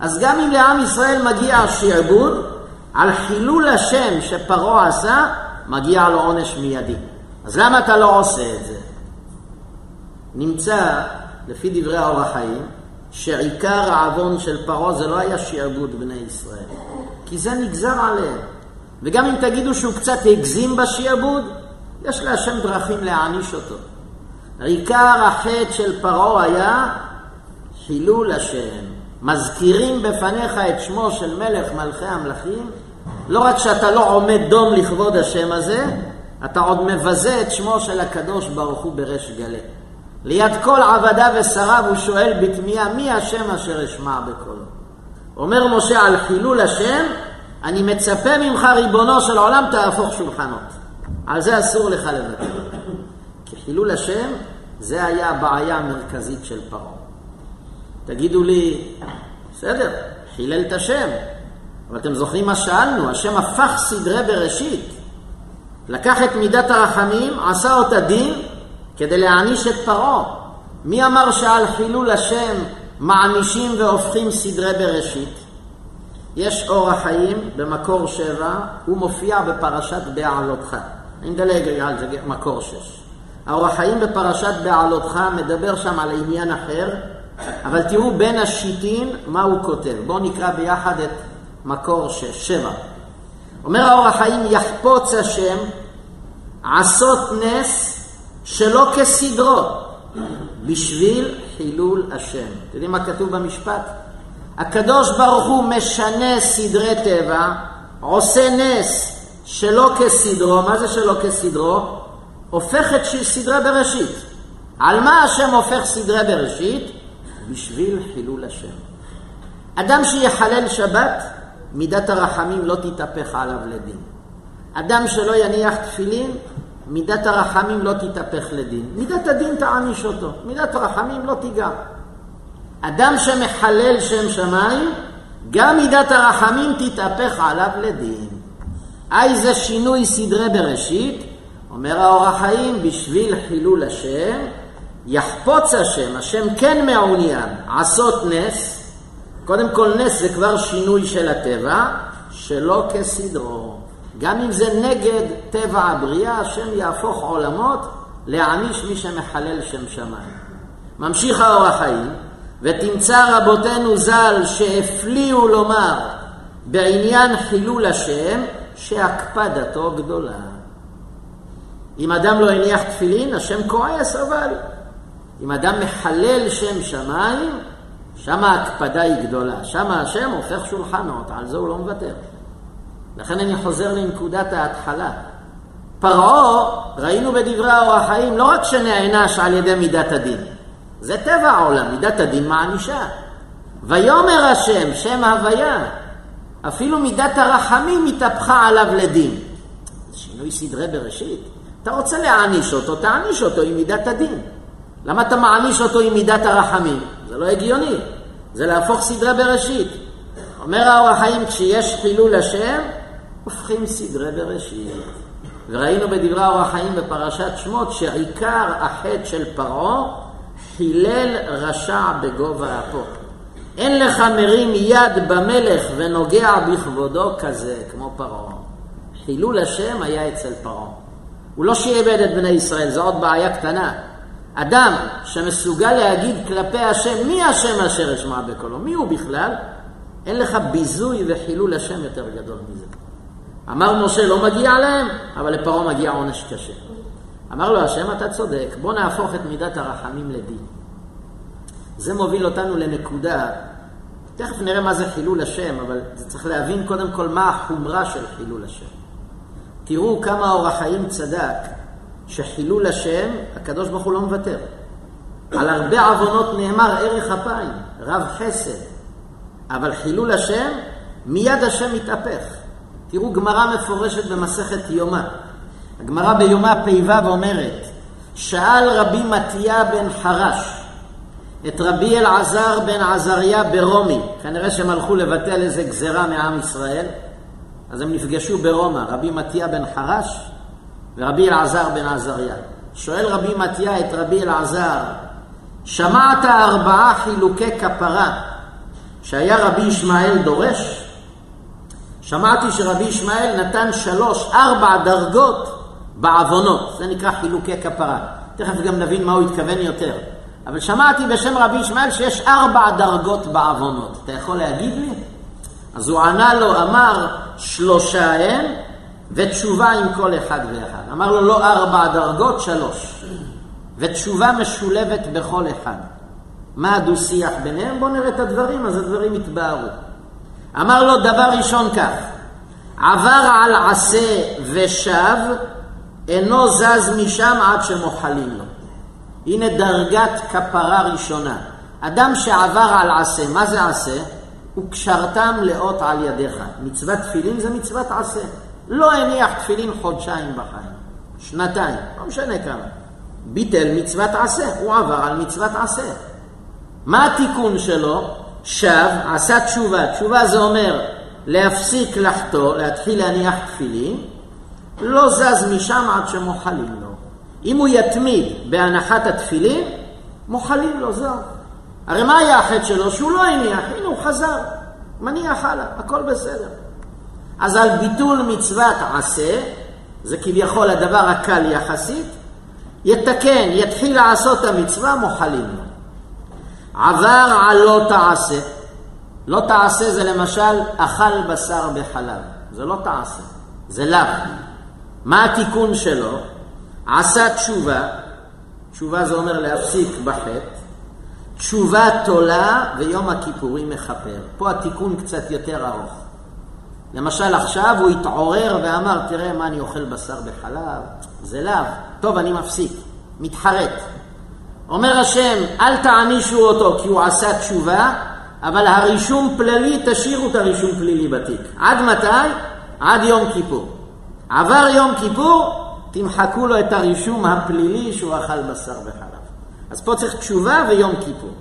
אז גם אם לעם ישראל מגיע שעבוד, על חילול השם שפרעה עשה, מגיע לו עונש מיידי. אז למה אתה לא עושה את זה? נמצא, לפי דברי האור החיים, שעיקר העוון של פרעה זה לא היה שעבוד בני ישראל, כי זה נגזר עליהם. וגם אם תגידו שהוא קצת הגזים בשעבוד, יש להשם דרכים להעניש אותו. עיקר החטא של פרעה היה חילול השם. מזכירים בפניך את שמו של מלך מלכי המלכים, לא רק שאתה לא עומד דום לכבוד השם הזה, אתה עוד מבזה את שמו של הקדוש ברוך הוא בריש גלי. ליד כל עבדיו ושריו הוא שואל בתמיהה, מי השם אשר אשמע בקולו? אומר משה על חילול השם, אני מצפה ממך ריבונו של עולם תהפוך שולחנות. על זה אסור לך לוותר. כי חילול השם, זה היה הבעיה המרכזית של פרעה. תגידו לי, בסדר, חילל את השם, אבל אתם זוכרים מה שאלנו? השם הפך סדרי בראשית. לקח את מידת הרחמים, עשה אותה דין, כדי להעניש את פרעה. מי אמר שעל חילול השם מענישים והופכים סדרי בראשית? יש אור החיים במקור שבע, הוא מופיע בפרשת בעלותך. אני מדלג על זה, מקור שש. האור החיים בפרשת בעלותך מדבר שם על עניין אחר, אבל תראו בין השיטין מה הוא כותב. בואו נקרא ביחד את מקור שש, שבע. אומר האור החיים, יחפוץ השם עשות נס שלא כסדרו, בשביל חילול השם. אתם יודעים מה כתוב במשפט? הקדוש ברוך הוא משנה סדרי טבע, עושה נס שלא כסדרו, מה זה שלא כסדרו? הופך את סדרי בראשית. על מה השם הופך סדרי בראשית? בשביל חילול השם. אדם שיחלל שבת, מידת הרחמים לא תתהפך עליו לדין. אדם שלא יניח תפילין, מידת הרחמים לא תתהפך לדין. מידת הדין תעניש אותו, מידת הרחמים לא תיגע. אדם שמחלל שם שמיים, גם מידת הרחמים תתהפך עליו לדין. אי זה שינוי סדרי בראשית, אומר האור החיים, בשביל חילול השם, יחפוץ השם, השם כן מעוניין, עשות נס, קודם כל נס זה כבר שינוי של הטבע, שלא כסדרו. גם אם זה נגד טבע הבריאה, השם יהפוך עולמות להעניש מי שמחלל שם שמיים. ממשיך האור החיים, ותמצא רבותינו ז"ל שהפליאו לומר בעניין חילול השם, שהקפדתו גדולה. אם אדם לא הניח תפילין, השם כועס, אבל אם אדם מחלל שם שמיים, שם ההקפדה היא גדולה. שם השם הופך שולחנות, על זה הוא לא מוותר. לכן אני חוזר לנקודת ההתחלה. פרעה, ראינו בדברי האור החיים, לא רק שנענש על ידי מידת הדין, זה טבע העולם, מידת הדין מענישה. ויאמר השם, שם הוויה, אפילו מידת הרחמים התהפכה עליו לדין. זה שינוי סדרי בראשית. אתה רוצה להעניש אותו, תעניש אותו עם מידת הדין. למה אתה מעניש אותו עם מידת הרחמים? זה לא הגיוני. זה להפוך סדרי בראשית. אומר האור החיים, כשיש חילול השם, הופכים סדרי בראשית. וראינו בדברי האור החיים בפרשת שמות שעיקר החטא של פרעה חילל רשע בגובה אפו. אין לך מרים יד במלך ונוגע בכבודו כזה, כמו פרעה. חילול השם היה אצל פרעה. הוא לא שיעבד את בני ישראל, זו עוד בעיה קטנה. אדם שמסוגל להגיד כלפי השם, מי השם אשר אשמע בקולו? מי הוא בכלל? אין לך ביזוי וחילול השם יותר גדול מזה. אמר משה, לא מגיע להם, אבל לפרעה מגיע עונש קשה. אמר לו השם, אתה צודק, בוא נהפוך את מידת הרחמים לדין. זה מוביל אותנו לנקודה, תכף נראה מה זה חילול השם, אבל צריך להבין קודם כל מה החומרה של חילול השם. תראו כמה אור החיים צדק, שחילול השם, הקדוש ברוך הוא לא מוותר. על הרבה עוונות נאמר ערך אפיים, רב חסד. אבל חילול השם, מיד השם מתהפך. תראו גמרא מפורשת במסכת יומא. הגמרא ביומא פ"ו אומרת, שאל רבי מתיה בן חרש את רבי אלעזר בן עזריה ברומי, כנראה שהם הלכו לבטל איזה גזרה מעם ישראל, אז הם נפגשו ברומא, רבי מתיה בן חרש ורבי אלעזר בן עזריה. שואל רבי מתיה את רבי אלעזר, שמעת ארבעה חילוקי כפרה שהיה רבי ישמעאל דורש? שמעתי שרבי ישמעאל נתן שלוש, ארבע דרגות בעוונות, זה נקרא חילוקי כפרה. תכף גם נבין מה הוא התכוון יותר. אבל שמעתי בשם רבי ישמעאל שיש ארבע דרגות בעוונות. אתה יכול להגיד לי? אז הוא ענה לו, אמר שלושה הם, ותשובה עם כל אחד ואחד. אמר לו, לא ארבע דרגות, שלוש. ותשובה משולבת בכל אחד. מה הדו-שיח ביניהם? בואו נראה את הדברים, אז הדברים יתבהרו. אמר לו דבר ראשון כך, עבר על עשה ושב, אינו זז משם עד שמוחלים לו. הנה דרגת כפרה ראשונה. אדם שעבר על עשה, מה זה עשה? וקשרתם לאות על ידיך. מצוות תפילין זה מצוות עשה. לא הניח תפילין חודשיים בחיים, שנתיים, לא משנה כמה. ביטל מצוות עשה, הוא עבר על מצוות עשה. מה התיקון שלו? שב, עשה תשובה. תשובה זה אומר להפסיק לחטוא, להתחיל להניח תפילין, לא זז משם עד שמוחלים לו. אם הוא יתמיד בהנחת התפילין, מוחלים לו, זהו. הרי מה היה החטא שלו? שהוא לא הניח, הנה הוא חזר, מניח הלאה, הכל בסדר. אז על ביטול מצוות עשה, זה כביכול הדבר הקל יחסית, יתקן, יתחיל לעשות את המצווה, מוחלים לו. עבר על לא תעשה. לא תעשה זה למשל אכל בשר בחלב. זה לא תעשה, זה לאו. מה התיקון שלו? עשה תשובה, תשובה זה אומר להפסיק בחטא, תשובה תולה ויום הכיפורים מכפר. פה התיקון קצת יותר ארוך. למשל עכשיו הוא התעורר ואמר, תראה מה אני אוכל בשר בחלב, זה לאו, טוב אני מפסיק, מתחרט. אומר השם, אל תענישו אותו כי הוא עשה תשובה, אבל הרישום פלילי, תשאירו את הרישום פלילי בתיק. עד מתי? עד יום כיפור. עבר יום כיפור, תמחקו לו את הרישום הפלילי שהוא אכל בשר וחלב. אז פה צריך תשובה ויום כיפור.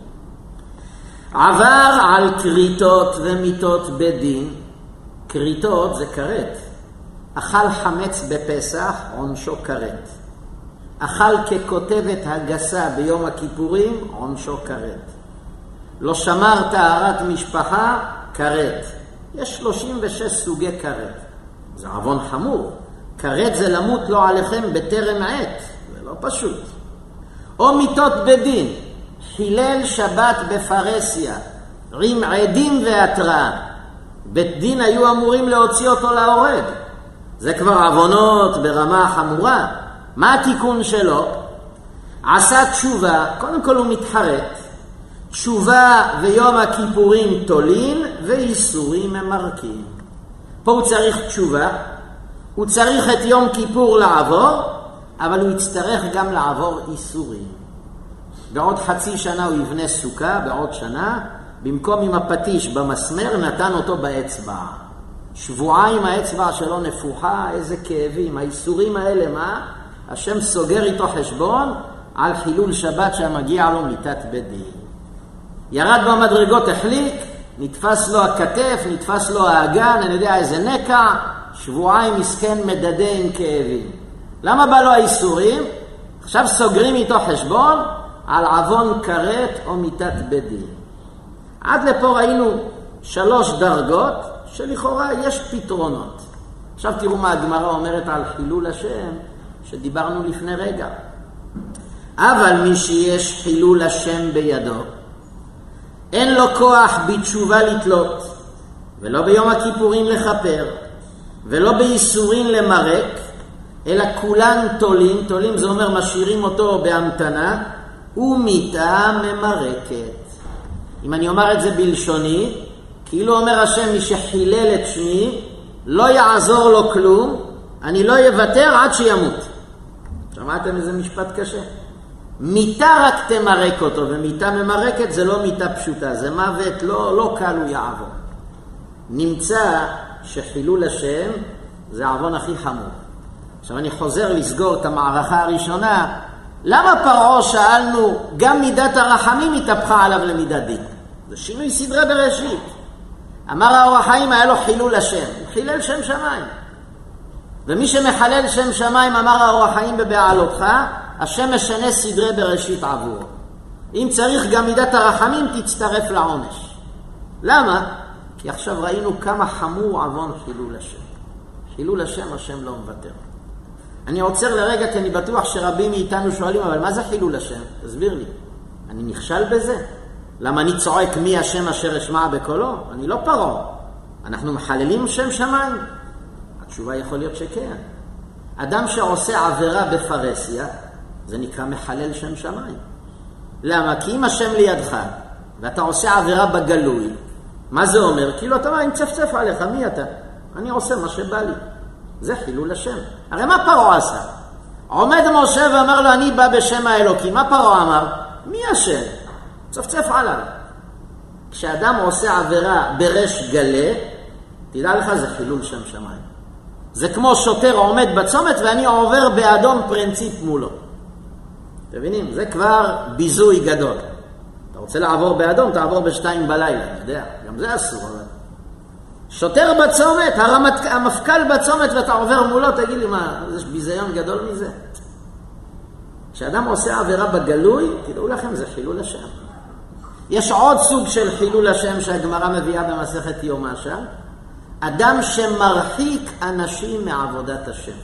עבר על כריתות ומיתות בדין, כריתות זה כרת. אכל חמץ בפסח, עונשו כרת. אכל ככותבת הגסה ביום הכיפורים, עונשו כרת. לא שמר טהרת משפחה, כרת. יש 36 סוגי כרת. זה עוון חמור. כרת זה למות לא עליכם בטרם עת, זה לא פשוט. או מיתות בדין, חילל שבת בפרהסיה, רים עדים והתראה. בית דין היו אמורים להוציא אותו להורג. זה כבר עוונות ברמה חמורה. מה התיקון שלו? עשה תשובה, קודם כל הוא מתחרט. תשובה ויום הכיפורים תולין ואיסורים ממרקים. פה הוא צריך תשובה, הוא צריך את יום כיפור לעבור, אבל הוא יצטרך גם לעבור איסורים. בעוד חצי שנה הוא יבנה סוכה, בעוד שנה, במקום עם הפטיש במסמר, נתן אותו באצבע. שבועיים האצבע שלו נפוחה, איזה כאבים. האיסורים האלה, מה? השם סוגר איתו חשבון על חילול שבת שמגיע לו מיתת בית דין. ירד במדרגות, החליק, נתפס לו הכתף, נתפס לו האגן, אני יודע איזה נקע, שבועיים מסכן מדדה עם כאבים. למה בא לו האיסורים? עכשיו סוגרים איתו חשבון על עוון כרת או מיתת בית דין. עד לפה ראינו שלוש דרגות שלכאורה יש פתרונות. עכשיו תראו מה הגמרא אומרת על חילול השם שדיברנו לפני רגע. אבל מי שיש חילול השם בידו, אין לו כוח בתשובה לתלות, ולא ביום הכיפורים לכפר, ולא בייסורין למרק, אלא כולן תולים, תולים זה אומר משאירים אותו בהמתנה, ומיתה ממרקת. אם אני אומר את זה בלשוני, כאילו אומר השם, מי שחילל את שמי, לא יעזור לו כלום, אני לא אוותר עד שימות. שמעתם איזה משפט קשה? מיטה רק תמרק אותו, ומיטה ממרקת זה לא מיטה פשוטה, זה מוות לא, לא קל הוא יעבור. נמצא שחילול השם זה העוון הכי חמור. עכשיו אני חוזר לסגור את המערכה הראשונה, למה פרעה שאלנו, גם מידת הרחמים התהפכה עליו למידת דין? זה שינוי סדרי בראשית. אמר האור החיים היה לו חילול השם, הוא חילל שם שמיים. ומי שמחלל שם שמיים, אמר האור החיים בבעלותך, השם משנה סדרי בראשית עבורו. אם צריך גם מידת הרחמים, תצטרף לעונש. למה? כי עכשיו ראינו כמה חמור עוון חילול השם. חילול השם, השם לא מוותר. אני עוצר לרגע כי אני בטוח שרבים מאיתנו שואלים, אבל מה זה חילול השם? תסביר לי. אני נכשל בזה? למה אני צועק מי השם אשר אשמע בקולו? אני לא פרעה. אנחנו מחללים שם שמיים? התשובה יכול להיות שכן. אדם שעושה עבירה בפרהסיה, זה נקרא מחלל שם שמיים. למה? כי אם השם לידך, ואתה עושה עבירה בגלוי, מה זה אומר? כאילו אתה אומר, אני מצפצף עליך, מי אתה? אני עושה מה שבא לי. זה חילול השם. הרי מה פרעה עשה? עומד משה ואמר לו, אני בא בשם האלוקים. מה פרעה אמר? מי השם? צפצף עליו. כשאדם עושה עבירה בריש גלה, תדע לך, זה חילול שם שמיים. זה כמו שוטר עומד בצומת ואני עובר באדום פרינציפ מולו. אתם מבינים? זה כבר ביזוי גדול. רוצה לעבור באדום, תעבור בשתיים בלילה, אני יודע, גם זה אסור. אבל... שוטר בצומת, הרמת, המפכ"ל בצומת ואתה עובר מולו, תגיד לי מה, יש ביזיון גדול מזה? כשאדם עושה עבירה בגלוי, תדעו לכם, זה חילול השם. יש עוד סוג של חילול השם שהגמרא מביאה במסכת יומא שם, אדם שמרחיק אנשים מעבודת השם.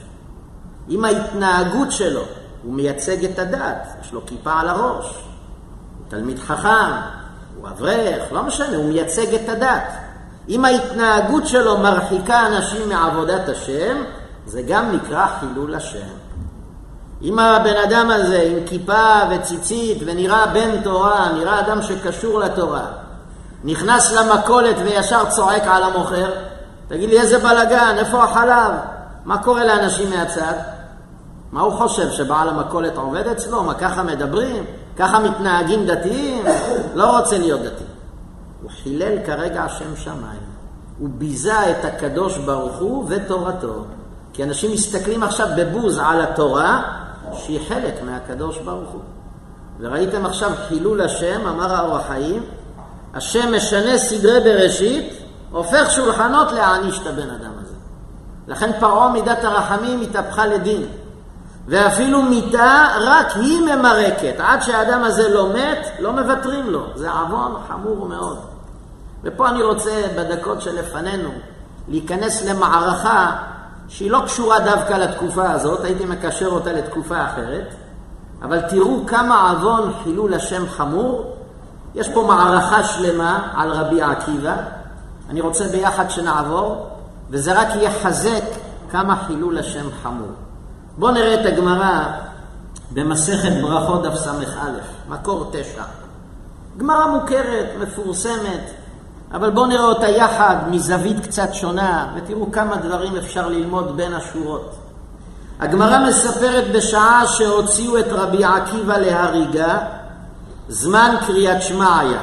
עם ההתנהגות שלו, הוא מייצג את הדת, יש לו כיפה על הראש, תלמיד חכם, הוא אברך, לא משנה, הוא מייצג את הדת. אם ההתנהגות שלו מרחיקה אנשים מעבודת השם, זה גם נקרא חילול השם. אם הבן אדם הזה עם כיפה וציצית ונראה בן תורה, נראה אדם שקשור לתורה, נכנס למכולת וישר צועק על המוכר, תגיד לי איזה בלאגן, איפה החלב? מה קורה לאנשים מהצד? מה הוא חושב, שבעל המכולת עובד אצלו? מה ככה מדברים? ככה מתנהגים דתיים? לא רוצה להיות דתי. הוא חילל כרגע השם שמיים. הוא ביזה את הקדוש ברוך הוא ותורתו. כי אנשים מסתכלים עכשיו בבוז על התורה, שהיא חלק מהקדוש ברוך הוא. וראיתם עכשיו חילול השם, אמר האור החיים, השם משנה סדרי בראשית, הופך שולחנות להעניש את הבן אדם הזה. לכן פרעה מידת הרחמים התהפכה לדין. ואפילו מיתה, רק היא ממרקת. עד שהאדם הזה לא מת, לא מוותרים לו. זה עוון חמור מאוד. ופה אני רוצה, בדקות שלפנינו, להיכנס למערכה שהיא לא קשורה דווקא לתקופה הזאת, הייתי מקשר אותה לתקופה אחרת, אבל תראו כמה עוון חילול השם חמור. יש פה מערכה שלמה על רבי עקיבא. אני רוצה ביחד שנעבור, וזה רק יחזק כמה חילול השם חמור. בואו נראה את הגמרא במסכת ברכות דף ס"א, מקור תשע. גמרא מוכרת, מפורסמת, אבל בואו נראה אותה יחד מזווית קצת שונה, ותראו כמה דברים אפשר ללמוד בין השורות. הגמרא מספרת בשעה שהוציאו את רבי עקיבא להריגה, זמן קריאת שמע היה.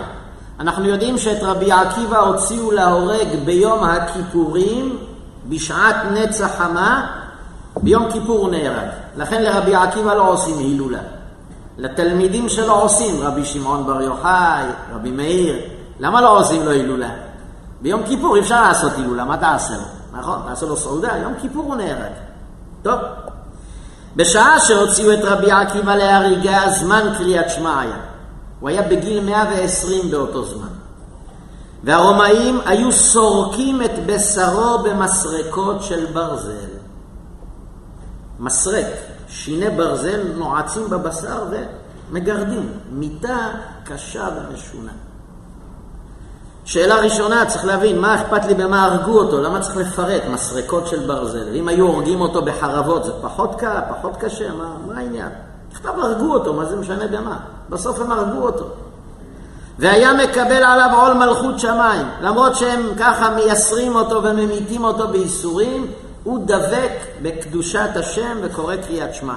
אנחנו יודעים שאת רבי עקיבא הוציאו להורג ביום הכיפורים, בשעת נצח חמה, ביום כיפור הוא נהרג. לכן לרבי עקיבא לא עושים הילולה. לתלמידים שלו עושים, רבי שמעון בר יוחאי, רבי מאיר, למה לא עושים לו הילולה? ביום כיפור אי אפשר לעשות הילולה, מה תעשה לו? נכון, תעשה לו סעודה, יום כיפור הוא נהרג. טוב. בשעה שהוציאו את רבי עקיבא להריגה, זמן קריאת שמע היה. הוא היה בגיל 120 באותו זמן. והרומאים היו סורקים את בשרו במסרקות של ברזל. מסרק, שיני ברזל נועצים בבשר ומגרדים. מיטה קשה ומשונה. שאלה ראשונה, צריך להבין, מה אכפת לי במה הרגו אותו? למה צריך לפרק מסרקות של ברזל? אם היו הורגים אותו בחרבות, זה פחות קל, פחות קשה, מה, מה העניין? נכתב הרגו אותו, מה זה משנה במה? בסוף הם הרגו אותו. והיה מקבל עליו עול מלכות שמיים. למרות שהם ככה מייסרים אותו וממיתים אותו בייסורים, הוא דבק בקדושת השם וקורא קריאת שמע.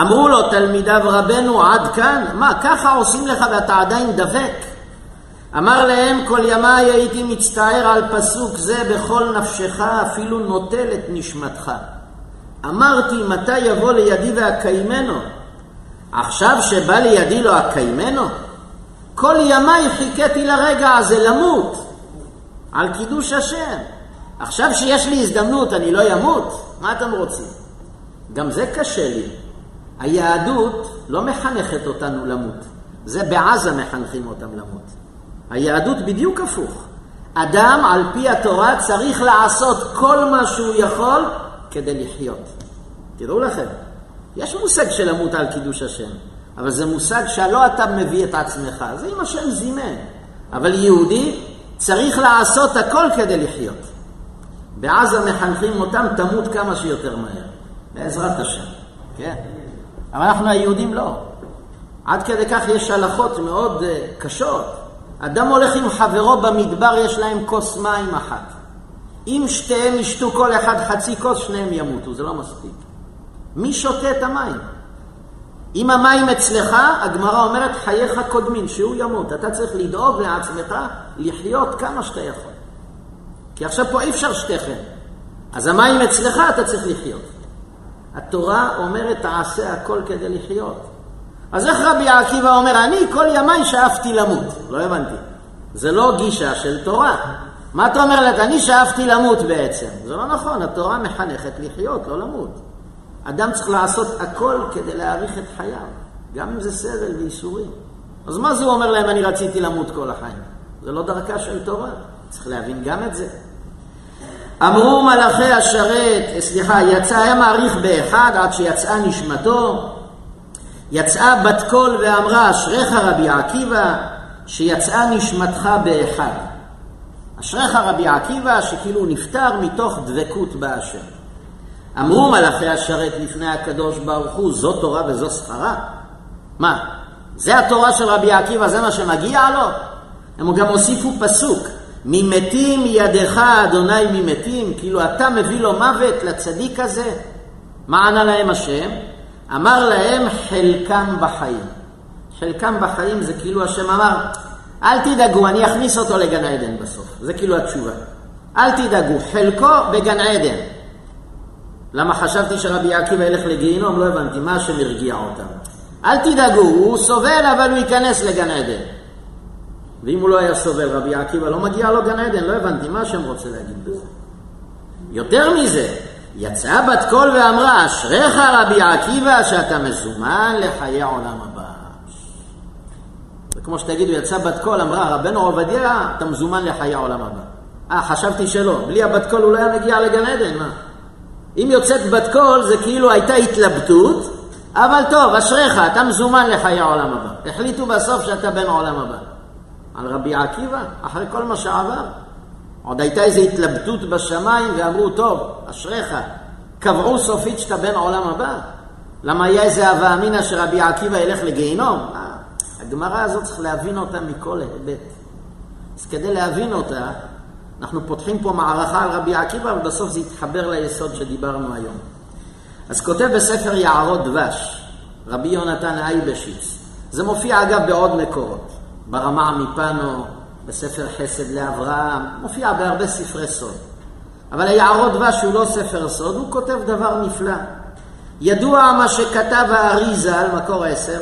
אמרו לו תלמידיו רבנו עד כאן, מה ככה עושים לך ואתה עדיין דבק? אמר להם כל ימיי הייתי מצטער על פסוק זה בכל נפשך אפילו נוטל את נשמתך. אמרתי מתי יבוא לידי ואקיימנו? עכשיו שבא לידי לא אקיימנו? כל ימיי חיכיתי לרגע הזה למות על קידוש השם. עכשיו שיש לי הזדמנות אני לא אמות? מה אתם רוצים? גם זה קשה לי. היהדות לא מחנכת אותנו למות. זה בעזה מחנכים אותם למות. היהדות בדיוק הפוך. אדם על פי התורה צריך לעשות כל מה שהוא יכול כדי לחיות. תראו לכם, יש מושג של למות על קידוש השם, אבל זה מושג שלא אתה מביא את עצמך, זה אם השם זימן. אבל יהודי צריך לעשות הכל כדי לחיות. בעזה מחנכים אותם, תמות כמה שיותר מהר, בעזרת השם, כן? אבל אנחנו היהודים לא. עד כדי כך יש הלכות מאוד uh, קשות. אדם הולך עם חברו במדבר, יש להם כוס מים אחת. אם שתיהם ישתו כל אחד חצי כוס, שניהם ימותו, זה לא מספיק. מי שותה את המים? אם המים אצלך, הגמרא אומרת חייך קודמים, שהוא ימות. אתה צריך לדאוג לעצמך לחיות כמה שאתה יכול. כי עכשיו פה אי אפשר שתיכם. אז המים אצלך, אתה צריך לחיות. התורה אומרת תעשה הכל כדי לחיות. אז איך רבי עקיבא אומר, אני כל ימיי שאפתי למות? לא הבנתי. זה לא גישה של תורה. מה אתה אומר לך? אני שאפתי למות בעצם. זה לא נכון, התורה מחנכת לחיות, לא למות. אדם צריך לעשות הכל כדי להאריך את חייו, גם אם זה סבל וייסורים. אז מה זה אומר להם, אני רציתי למות כל החיים? זה לא דרכה של תורה, צריך להבין גם את זה. אמרו מלאכי השרת, סליחה, יצא, היה מעריך באחד עד שיצאה נשמתו, יצאה בת קול ואמרה, אשריך רבי עקיבא, שיצאה נשמתך באחד. אשריך רבי עקיבא, שכאילו נפטר מתוך דבקות באשר. אמרו מלאכי השרת לפני הקדוש ברוך הוא, זו תורה וזו שכרה? מה, זה התורה של רבי עקיבא, זה מה שמגיע לו? הם גם הוסיפו פסוק, ממתים ידך אדוני ממתים, כאילו אתה מביא לו מוות לצדיק הזה? מה ענה להם השם? אמר להם חלקם בחיים. חלקם בחיים זה כאילו השם אמר, אל תדאגו, אני אכניס אותו לגן עדן בסוף. זה כאילו התשובה. אל תדאגו, חלקו בגן עדן. למה חשבתי שרבי עקיבא ילך לגיהינום? לא הבנתי, מה השם הרגיע אותם? אל תדאגו, הוא סובל אבל הוא ייכנס לגן עדן. ואם הוא לא היה סובל, רבי עקיבא לא מגיע לו גן עדן, לא הבנתי, מה השם רוצה להגיד בזה? יותר מזה, יצאה בת קול ואמרה, אשריך רבי עקיבא שאתה מזומן לחיי עולם הבא. זה כמו שתגידו, יצאה בת קול, אמרה, רבנו עובדיה, אתה מזומן לחיי עולם הבא. אה, חשבתי שלא. בלי הבת קול הוא לא היה מגיע לגן עדן, מה? אם יוצאת בת קול זה כאילו הייתה התלבטות, אבל טוב, אשריך, אתה מזומן לחיי עולם הבא. החליטו בסוף שאתה בן עולם הבא. על רבי עקיבא, אחרי כל מה שעבר. עוד הייתה איזו התלבטות בשמיים ואמרו, טוב, אשריך, קבעו סופית שאתה בן עולם הבא. למה היה איזה הווה אמינא שרבי עקיבא ילך לגיהינום? אה, הגמרא הזאת צריך להבין אותה מכל היבט. אז כדי להבין אותה, אנחנו פותחים פה מערכה על רבי עקיבא, אבל בסוף זה יתחבר ליסוד שדיברנו היום. אז כותב בספר יערות דבש, רבי יונתן אייבשיץ, זה מופיע אגב בעוד מקורות, ברמה מפנו, בספר חסד לאברהם, מופיע בהרבה ספרי סוד. אבל היערות דבש הוא לא ספר סוד, הוא כותב דבר נפלא. ידוע מה שכתב האריזה על מקור עשר,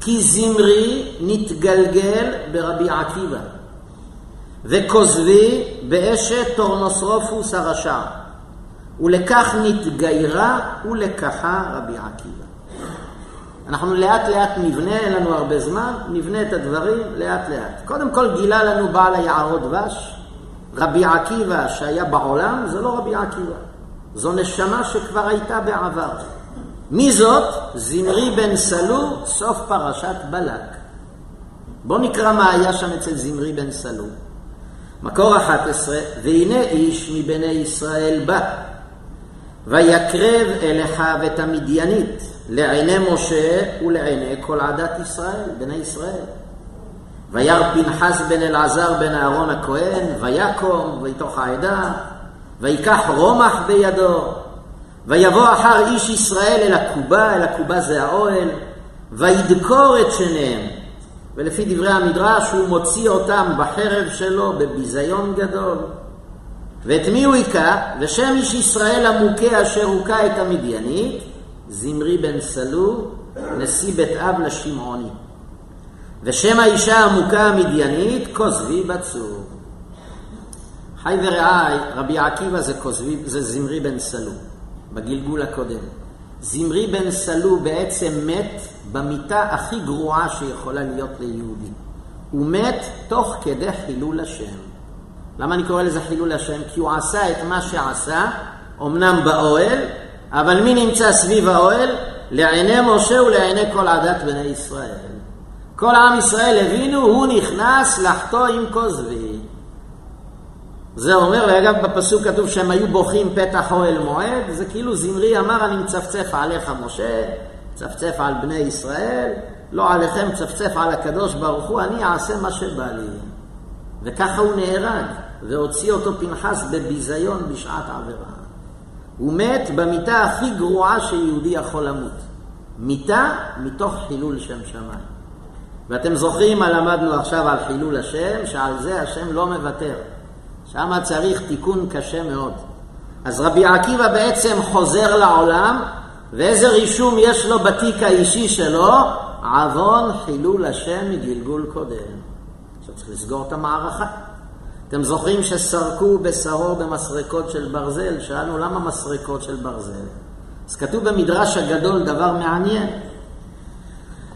כי זמרי נתגלגל ברבי עקיבא. וכוזבי באשת טורנוסרופוס הרשע, ולכך נתגיירה ולקחה רבי עקיבא. אנחנו לאט לאט נבנה, אין לנו הרבה זמן, נבנה את הדברים לאט לאט. קודם כל גילה לנו בעל היערות דבש, רבי עקיבא שהיה בעולם, זה לא רבי עקיבא. זו נשמה שכבר הייתה בעבר. מי זאת? זמרי בן סלו, סוף פרשת בלק. בואו נקרא מה היה שם אצל זמרי בן סלו. מקור 11, והנה איש מבני ישראל בא, ויקרב אל אחיו את המדיינית, לעיני משה ולעיני כל עדת ישראל, בני ישראל. וירא פנחס בן אלעזר בן אהרון הכהן, ויקום ויתוך העדה, ויקח רומח בידו, ויבוא אחר איש ישראל אל הקובה, אל הקובה זה האוהל, וידקור את שניהם. ולפי דברי המדרש הוא מוציא אותם בחרב שלו בביזיון גדול. ואת מי הוא היכה? ושם איש ישראל המוכה אשר הוכה את המדיינית, זמרי בן סלו, נשיא בית אב לשמעוני. ושם האישה המוכה המדיינית, כוזבי בצור. חי ורעי, רבי עקיבא זה, כוזבי, זה זמרי בן סלו, בגלגול הקודם. זמרי בן סלו בעצם מת במיתה הכי גרועה שיכולה להיות ליהודי. הוא מת תוך כדי חילול השם. למה אני קורא לזה חילול השם? כי הוא עשה את מה שעשה, אמנם באוהל, אבל מי נמצא סביב האוהל? לעיני משה ולעיני כל עדת בני ישראל. כל עם ישראל הבינו, הוא נכנס לחטוא עם כוזבי. זה אומר, אגב בפסוק כתוב שהם היו בוכים פתח אוהל מועד, זה כאילו זמרי אמר אני מצפצף עליך משה, מצפצף על בני ישראל, לא עליכם מצפצף על הקדוש ברוך הוא, אני אעשה מה שבא לי. וככה הוא נהרג, והוציא אותו פנחס בביזיון בשעת עבירה. הוא מת במיטה הכי גרועה שיהודי יכול למות. מיטה מתוך חילול שם שמיים. ואתם זוכרים מה למדנו עכשיו על חילול השם, שעל זה השם לא מוותר. שם צריך תיקון קשה מאוד. אז רבי עקיבא בעצם חוזר לעולם, ואיזה רישום יש לו בתיק האישי שלו? עוון חילול השם מגלגול קודם. עכשיו צריך לסגור את המערכה. אתם זוכרים שסרקו בשרו במסרקות של ברזל? שאלנו למה מסרקות של ברזל? אז כתוב במדרש הגדול דבר מעניין.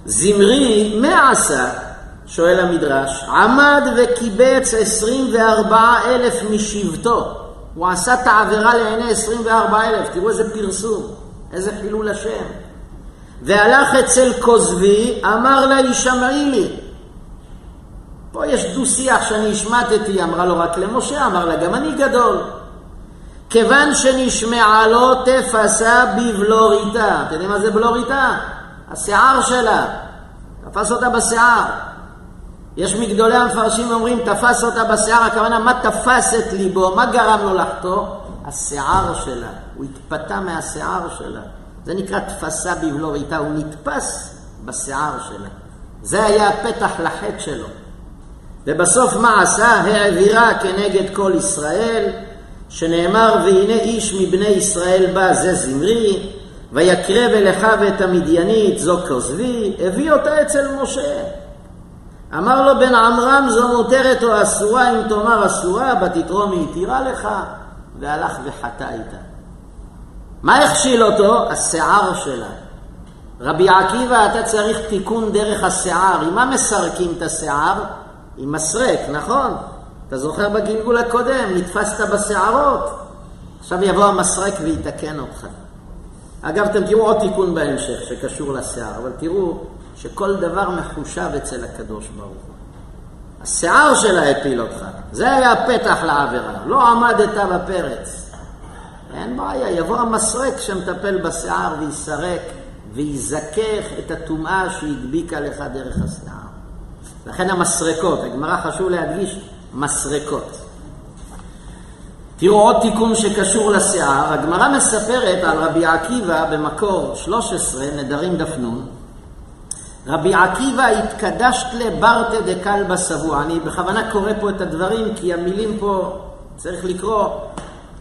זמרי, מה עשה? שואל המדרש, עמד וקיבץ 24 אלף משבטו. הוא עשה את העבירה לעיני 24 אלף, תראו איזה פרסום, איזה חילול השם. והלך אצל כוזבי, אמר לה, הישמעי לי. פה יש דו-שיח שאני השמטתי, אמרה לו רק למשה, אמר לה, גם אני גדול. כיוון שנשמעה לו, תפסה בבלוריתה. אתם יודעים מה זה בלוריתה? השיער שלה. תפס אותה בשיער. יש מגדולי המפרשים אומרים, תפס אותה בשיער, הכוונה, מה תפס את ליבו, מה גרם לו לחטוא? השיער שלה. הוא התפתה מהשיער שלה. זה נקרא תפסה בבלוריתה, הוא נתפס בשיער שלה. זה היה הפתח לחטא שלו. ובסוף מה עשה? העבירה כנגד כל ישראל, שנאמר, והנה איש מבני ישראל בא, זה זמרי, ויקרב אל אחיו את המדיינית, זו כוזבי, הביא אותה אצל משה. אמר לו בן עמרם, זו מותרת או אסורה, אם תאמר אסורה, בתתרום היא התירה לך, והלך וחטא איתה. מה הכשיל אותו? השיער שלה. רבי עקיבא, אתה צריך תיקון דרך השיער. עם מה מסרקים את השיער? עם מסרק, נכון? אתה זוכר בגלגול הקודם, נתפסת בשערות. עכשיו יבוא המסרק ויתקן אותך. אגב, אתם תראו עוד תיקון בהמשך שקשור לשיער, אבל תראו שכל דבר מחושב אצל הקדוש ברוך הוא. השיער שלה הפיל אותך, זה היה הפתח לעבירה, לא עמדת בפרץ. אין בעיה, יבוא המסרק שמטפל בשיער ויסרק ויזכך את הטומאה שהדביקה לך דרך השיער. לכן המסרקות, הגמרא חשוב להדגיש, מסרקות. תראו עוד תיקון שקשור לשיער, הגמרא מספרת על רבי עקיבא במקור 13, נדרים נ', רבי עקיבא התקדשת לברטה דקלבא שבוע. אני בכוונה קורא פה את הדברים כי המילים פה צריך לקרוא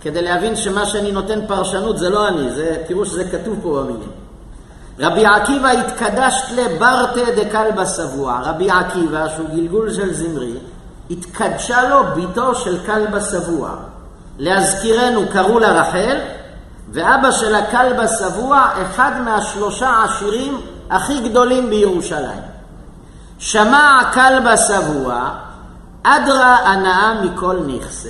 כדי להבין שמה שאני נותן פרשנות זה לא אני, זה, תראו שזה כתוב פה במילים. רבי עקיבא התקדשת לברטה דקלבא שבוע. רבי עקיבא, שהוא גלגול של זמרי, התקדשה לו ביתו של כלבא שבוע. להזכירנו, קראו לה רחל, ואבא שלה כלבא שבוע, אחד מהשלושה עשירים הכי גדולים בירושלים. שמע כלבא שבוע, אדרא הנאה מכל נכסה.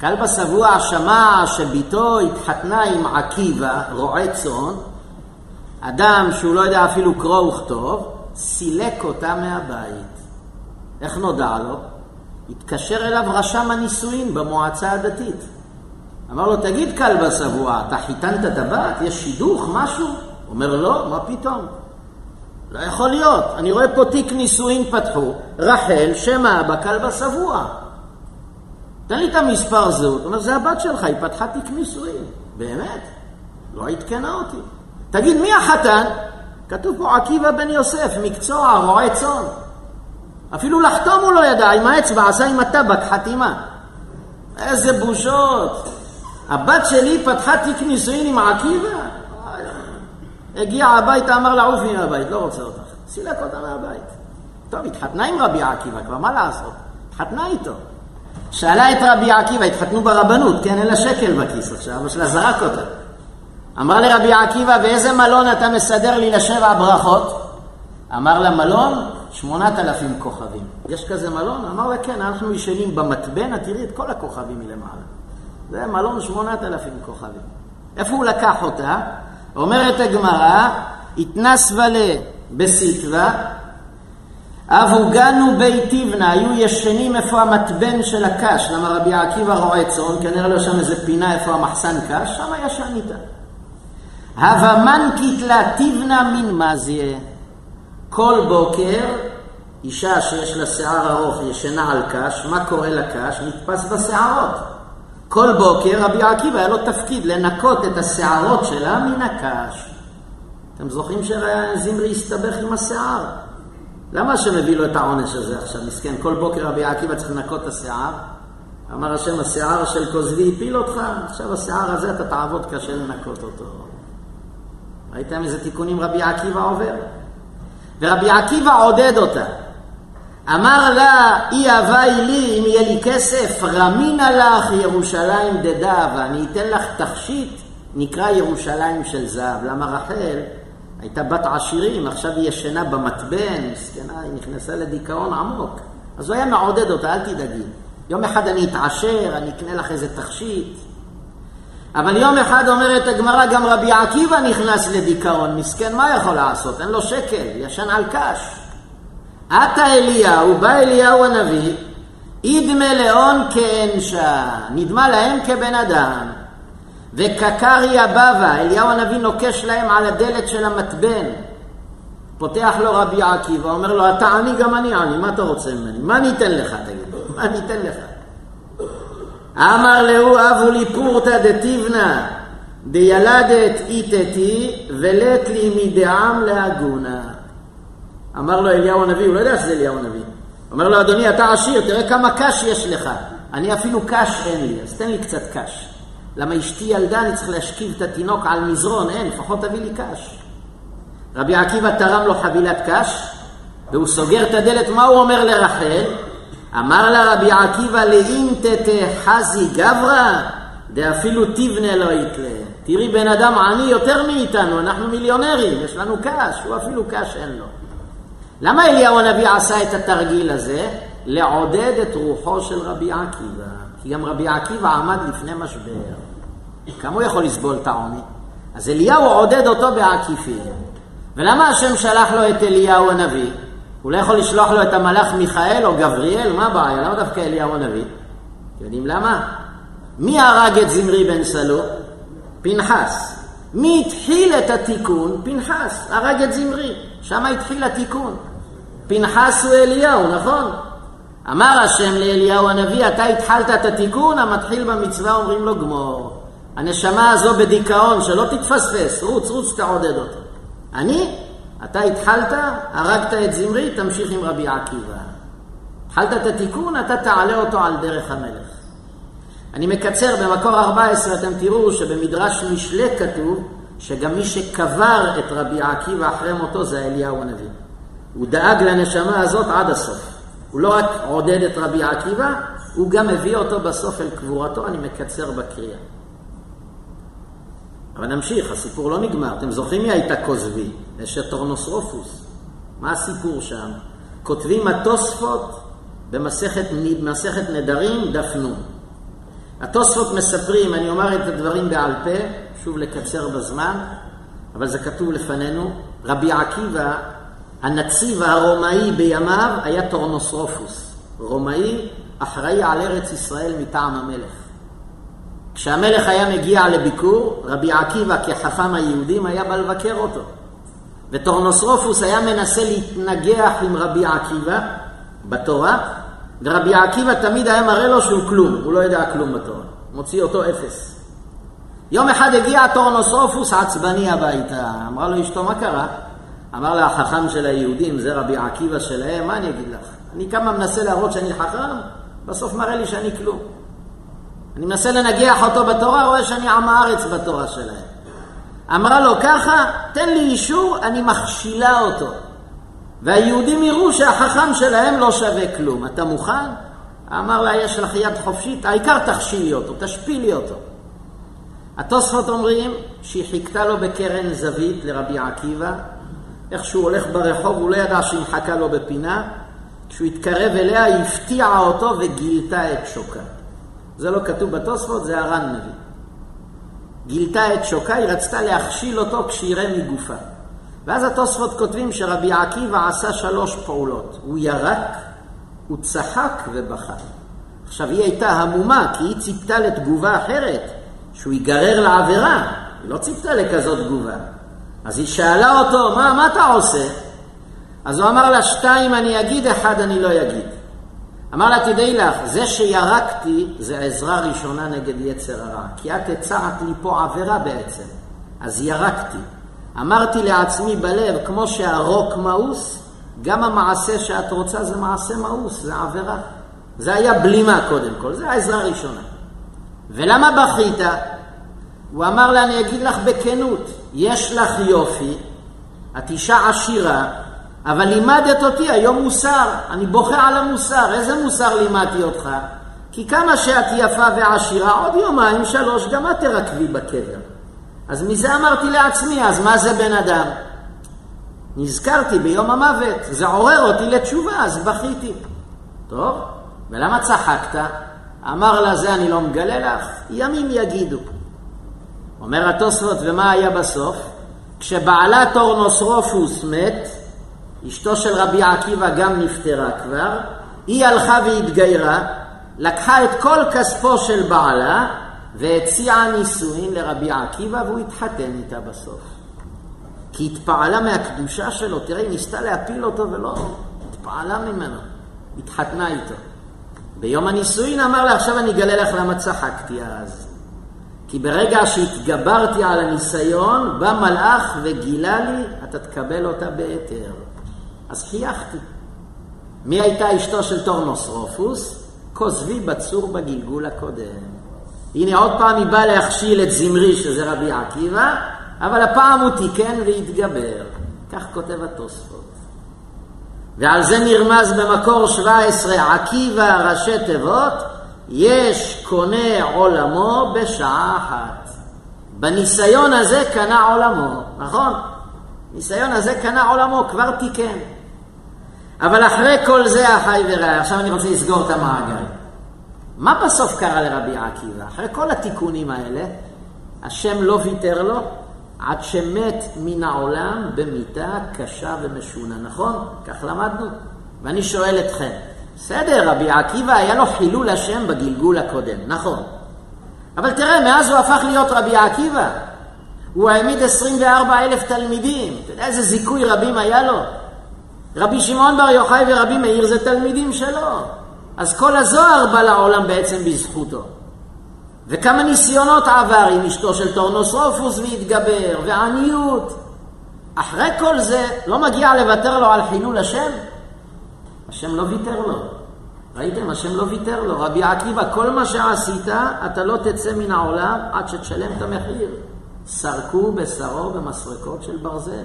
כלבא שבוע שמע שביתו התחתנה עם עקיבא, רועה צאן, אדם שהוא לא יודע אפילו קרוא וכתוב, סילק אותה מהבית. איך נודע לו? התקשר אליו רשם הנישואין במועצה הדתית. אמר לו, תגיד כלבא שבוע, אתה חיתנת את הבת? יש שידוך, משהו? אומר, לא, מה פתאום? לא יכול להיות. אני רואה פה תיק נישואין פתחו, רחל, שם האבא כלבא שבוע. תן לי את המספר זהות. הוא אומר, זה הבת שלך, היא פתחה תיק נישואין. באמת? לא עדכנה אותי. תגיד, מי החתן? כתוב פה עקיבא בן יוסף, מקצוע, רועה צאן. אפילו לחתום הוא לא ידע, עם האצבע, עשה עם הטבק חתימה. איזה בושות. הבת שלי פתחה תיק נישואין עם עקיבא? הגיע הביתה, אמר לה, עופי מהבית, לא רוצה אותך. סילק אותה מהבית. טוב, התחתנה עם רבי עקיבא, כבר מה לעשות? התחתנה איתו. שאלה את רבי עקיבא, התחתנו ברבנות, כן, אין לה שקל בכיס עכשיו, אבא שלה זרק אותה. אמר לרבי עקיבא, באיזה מלון אתה מסדר לי לשבע ברכות? אמר לה, מלון, שמונת אלפים כוכבים. יש כזה מלון? אמר לה, כן, אנחנו ישנים במתבן, תראי את כל הכוכבים מלמעלה. זה מלון שמונת אלפים כוכבים. איפה הוא לקח אותה? אומרת הגמרא, התנס ולה בסיטווה, בית תבנה, היו ישנים איפה המתבן של הקש, למה רבי עקיבא רועה צאן, כנראה לו שם איזה פינה איפה המחסן קש, שם ישן איתה. הווה מנקית לה תבנה מן מזיה. כל בוקר אישה שיש לה שיער ארוך ישנה על קש, מה קורה לקש? נתפס בשערות. כל בוקר רבי עקיבא היה לו תפקיד לנקות את השערות שלה מן הקש. אתם זוכרים שזמרי הסתבך עם השיער? למה השם הביא לו את העונש הזה עכשיו? מסכן, כל בוקר רבי עקיבא צריך לנקות את השיער. אמר השם, השיער של כוזבי הפיל אותך, עכשיו השיער הזה אתה תעבוד קשה לנקות אותו. ראיתם איזה תיקונים רבי עקיבא עובר? ורבי עקיבא עודד אותה. אמר לה, אי אהבה לי, אם יהיה לי כסף, רמינה לך ירושלים דדה, ואני אתן לך תכשיט, נקרא ירושלים של זהב. למה רחל הייתה בת עשירים, עכשיו היא ישנה במתבן, מסכנה, היא נכנסה לדיכאון עמוק. אז הוא היה מעודד אותה, אל תדאגי. יום אחד אני אתעשר, אני אקנה לך איזה תכשיט. אבל יום אחד אומרת הגמרא, גם רבי עקיבא נכנס לדיכאון, מסכן, מה יכול לעשות? אין לו שקל, ישן על קש. עתה אליהו, בא אליהו הנביא, אידמה לאון כאנשה, נדמה להם כבן אדם. וקקריה בבא, אליהו הנביא נוקש להם על הדלת של המתבן. פותח לו רבי עקיבא, אומר לו, אתה עני, גם אני עני, מה אתה רוצה ממני? מה אני אתן לך, תגיד? מה אני אתן לך? אמר להו אבו לי פורתא דתיבנה דילדת איתתי ולט לי מדעם להגונה. אמר לו אליהו הנביא, הוא לא יודע שזה אליהו הנביא. אומר לו, אדוני, אתה עשיר, תראה כמה קש יש לך. אני אפילו קש אין לי, אז תן לי קצת קש. למה אשתי ילדה, אני צריך להשכיב את התינוק על מזרון, אין, לפחות תביא לי קש. רבי עקיבא תרם לו חבילת קש, והוא סוגר את הדלת, מה הוא אומר לרחל? אמר לה רבי עקיבא לאינטטה חזי גברא, דאפילו תבנה לא יתלה. תראי בן אדם עני יותר מאיתנו, אנחנו מיליונרים, יש לנו קש, הוא אפילו קש אין לו. למה אליהו הנביא עשה את התרגיל הזה? לעודד את רוחו של רבי עקיבא. כי גם רבי עקיבא עמד לפני משבר. כמה הוא יכול לסבול את העוני? אז אליהו עודד אותו בעקיפין. ולמה השם שלח לו את אליהו הנביא? הוא לא יכול לשלוח לו את המלאך מיכאל או גבריאל? מה הבעיה? למה דווקא אליהו הנביא? אתם יודעים למה? מי הרג את זמרי בן סלו? פנחס. מי התחיל את התיקון? פנחס. הרג את זמרי. שם התחיל התיקון. פנחס הוא אליהו, נכון? אמר השם לאליהו הנביא, אתה התחלת את התיקון, המתחיל במצווה אומרים לו גמור. הנשמה הזו בדיכאון, שלא תתפספס, רוץ, רוץ, תעודד אותו. אני? אתה התחלת, הרגת את זמרי, תמשיך עם רבי עקיבא. התחלת את התיקון, אתה תעלה אותו על דרך המלך. אני מקצר, במקור 14 אתם תראו שבמדרש משלי כתוב שגם מי שקבר את רבי עקיבא אחרי מותו זה אליהו הנביא. הוא דאג לנשמה הזאת עד הסוף. הוא לא רק עודד את רבי עקיבא, הוא גם הביא אותו בסוף אל קבורתו, אני מקצר בקריאה. אבל נמשיך, הסיפור לא נגמר. אתם זוכרים מי הייתה כוזבי? אשת טורנוסרופוס. מה הסיפור שם? כותבים התוספות במסכת, במסכת נדרים, דף נ. התוספות מספרים, אני אומר את הדברים בעל פה, שוב לקצר בזמן, אבל זה כתוב לפנינו, רבי עקיבא, הנציב הרומאי בימיו היה טורנוסרופוס. רומאי אחראי על ארץ ישראל מטעם המלך. כשהמלך היה מגיע לביקור, רבי עקיבא כחכם היהודים היה בא לבקר אותו. וטורנוסרופוס היה מנסה להתנגח עם רבי עקיבא בתורה, ורבי עקיבא תמיד היה מראה לו שהוא כלום, הוא לא יודע כלום בתורה. מוציא אותו אפס. יום אחד הגיע טורנוסופוס עצבני הביתה, אמרה לו אשתו, מה קרה? אמר לה החכם של היהודים, זה רבי עקיבא שלהם, מה אני אגיד לך? אני כמה מנסה להראות שאני חכם, בסוף מראה לי שאני כלום. אני מנסה לנגח אותו בתורה, רואה שאני עם הארץ בתורה שלהם. אמרה לו ככה, תן לי אישור, אני מכשילה אותו. והיהודים יראו שהחכם שלהם לא שווה כלום. אתה מוכן? אמר לה, יש לך יד חופשית, העיקר תכשילי אותו, תשפילי אותו. התוספות אומרים שהיא חיכתה לו בקרן זווית לרבי עקיבא, איך שהוא הולך ברחוב, הוא לא ידע שהיא מחכה לו בפינה, כשהוא התקרב אליה היא הפתיעה אותו וגילתה את שוקה. זה לא כתוב בתוספות, זה הר"ן מביא. גילתה את שוקה, היא רצתה להכשיל אותו כשיראה מגופה. ואז התוספות כותבים שרבי עקיבא עשה שלוש פעולות. הוא ירק, הוא צחק ובכה. עכשיו, היא הייתה המומה, כי היא ציפתה לתגובה אחרת, שהוא ייגרר לעבירה. היא לא ציפתה לכזאת תגובה. אז היא שאלה אותו, מה, מה אתה עושה? אז הוא אמר לה, שתיים אני אגיד, אחד אני לא אגיד. אמר לה, תדעי לך, זה שירקתי זה עזרה ראשונה נגד יצר הרע. כי את הצעת לי פה עבירה בעצם. אז ירקתי. אמרתי לעצמי בלב, כמו שהרוק מאוס, גם המעשה שאת רוצה זה מעשה מאוס, זה עבירה. זה היה בלימה קודם כל, זה העזרה הראשונה. ולמה בכית? הוא אמר לה, אני אגיד לך בכנות, יש לך יופי, את אישה עשירה, אבל לימדת אותי היום מוסר, אני בוכה על המוסר, איזה מוסר לימדתי אותך? כי כמה שאת יפה ועשירה, עוד יומיים, שלוש, גם את תרקבי בקבר. אז מזה אמרתי לעצמי, אז מה זה בן אדם? נזכרתי ביום המוות, זה עורר אותי לתשובה, אז בכיתי. טוב, ולמה צחקת? אמר לה, זה אני לא מגלה לך, ימים יגידו. אומר התוספות, ומה היה בסוף? כשבעלה טורנוסרופוס מת, אשתו של רבי עקיבא גם נפטרה כבר, היא הלכה והתגיירה, לקחה את כל כספו של בעלה והציעה נישואין לרבי עקיבא והוא התחתן איתה בסוף. כי התפעלה מהקדושה שלו, תראה, היא ניסתה להפיל אותו ולא, התפעלה ממנו, התחתנה איתו. ביום הנישואין אמר לה, עכשיו אני אגלה לך למה צחקתי אז. כי ברגע שהתגברתי על הניסיון, בא מלאך וגילה לי, אתה תקבל אותה בהיתר. אז חייכתי. מי הייתה אשתו של טורנוסרופוס? כוזבי בצור בגלגול הקודם. הנה עוד פעם היא באה להכשיל את זמרי, שזה רבי עקיבא, אבל הפעם הוא תיקן והתגבר. כך כותב התוספות. ועל זה נרמז במקור 17, עקיבא ראשי תיבות, יש קונה עולמו בשעה אחת. בניסיון הזה קנה עולמו, נכון? ניסיון הזה קנה עולמו, כבר תיקן. אבל אחרי כל זה, אחי ורעי, עכשיו אני רוצה לסגור את המעגל. מה בסוף קרה לרבי עקיבא? אחרי כל התיקונים האלה, השם לא ויתר לו עד שמת מן העולם במיתה קשה ומשונה, נכון? כך למדנו. ואני שואל אתכם, בסדר, רבי עקיבא היה לו חילול השם בגלגול הקודם, נכון. אבל תראה, מאז הוא הפך להיות רבי עקיבא. הוא העמיד 24 אלף תלמידים. אתה יודע איזה זיכוי רבים היה לו? רבי שמעון בר יוחאי ורבי מאיר זה תלמידים שלו. אז כל הזוהר בא לעולם בעצם בזכותו. וכמה ניסיונות עבר עם אשתו של טורנוסרופוס והתגבר, ועניות. אחרי כל זה, לא מגיע לוותר לו על חילול השם? השם לא ויתר לו. ראיתם? השם לא ויתר לו. רבי עקיבא, כל מה שעשית, אתה לא תצא מן העולם עד שתשלם את המחיר. סרקו בשרו במסרקות של ברזל.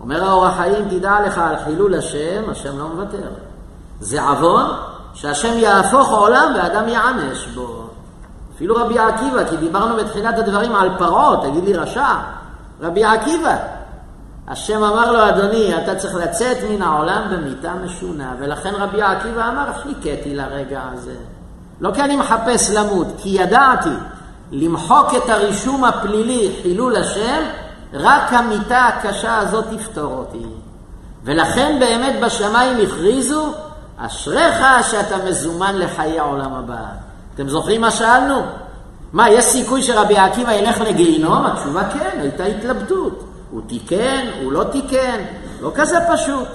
אומר האור החיים, תדע לך על חילול השם, השם לא מוותר. זה עוון שהשם יהפוך עולם ואדם יענש בו. אפילו רבי עקיבא, כי דיברנו בתחילת הדברים על פרעה, תגיד לי רשע. רבי עקיבא, השם אמר לו, אדוני, אתה צריך לצאת מן העולם במיתה משונה, ולכן רבי עקיבא אמר, חיכיתי לרגע הזה. לא כי אני מחפש למות, כי ידעתי למחוק את הרישום הפלילי, חילול השם, רק המיתה הקשה הזאת תפתור אותי. ולכן באמת בשמיים הכריזו, אשריך שאתה מזומן לחיי העולם הבא. אתם זוכרים מה שאלנו? מה, יש סיכוי שרבי עקיבא ילך לגיהינום? התשובה כן, הייתה התלבטות. הוא תיקן, הוא לא תיקן, לא כזה פשוט.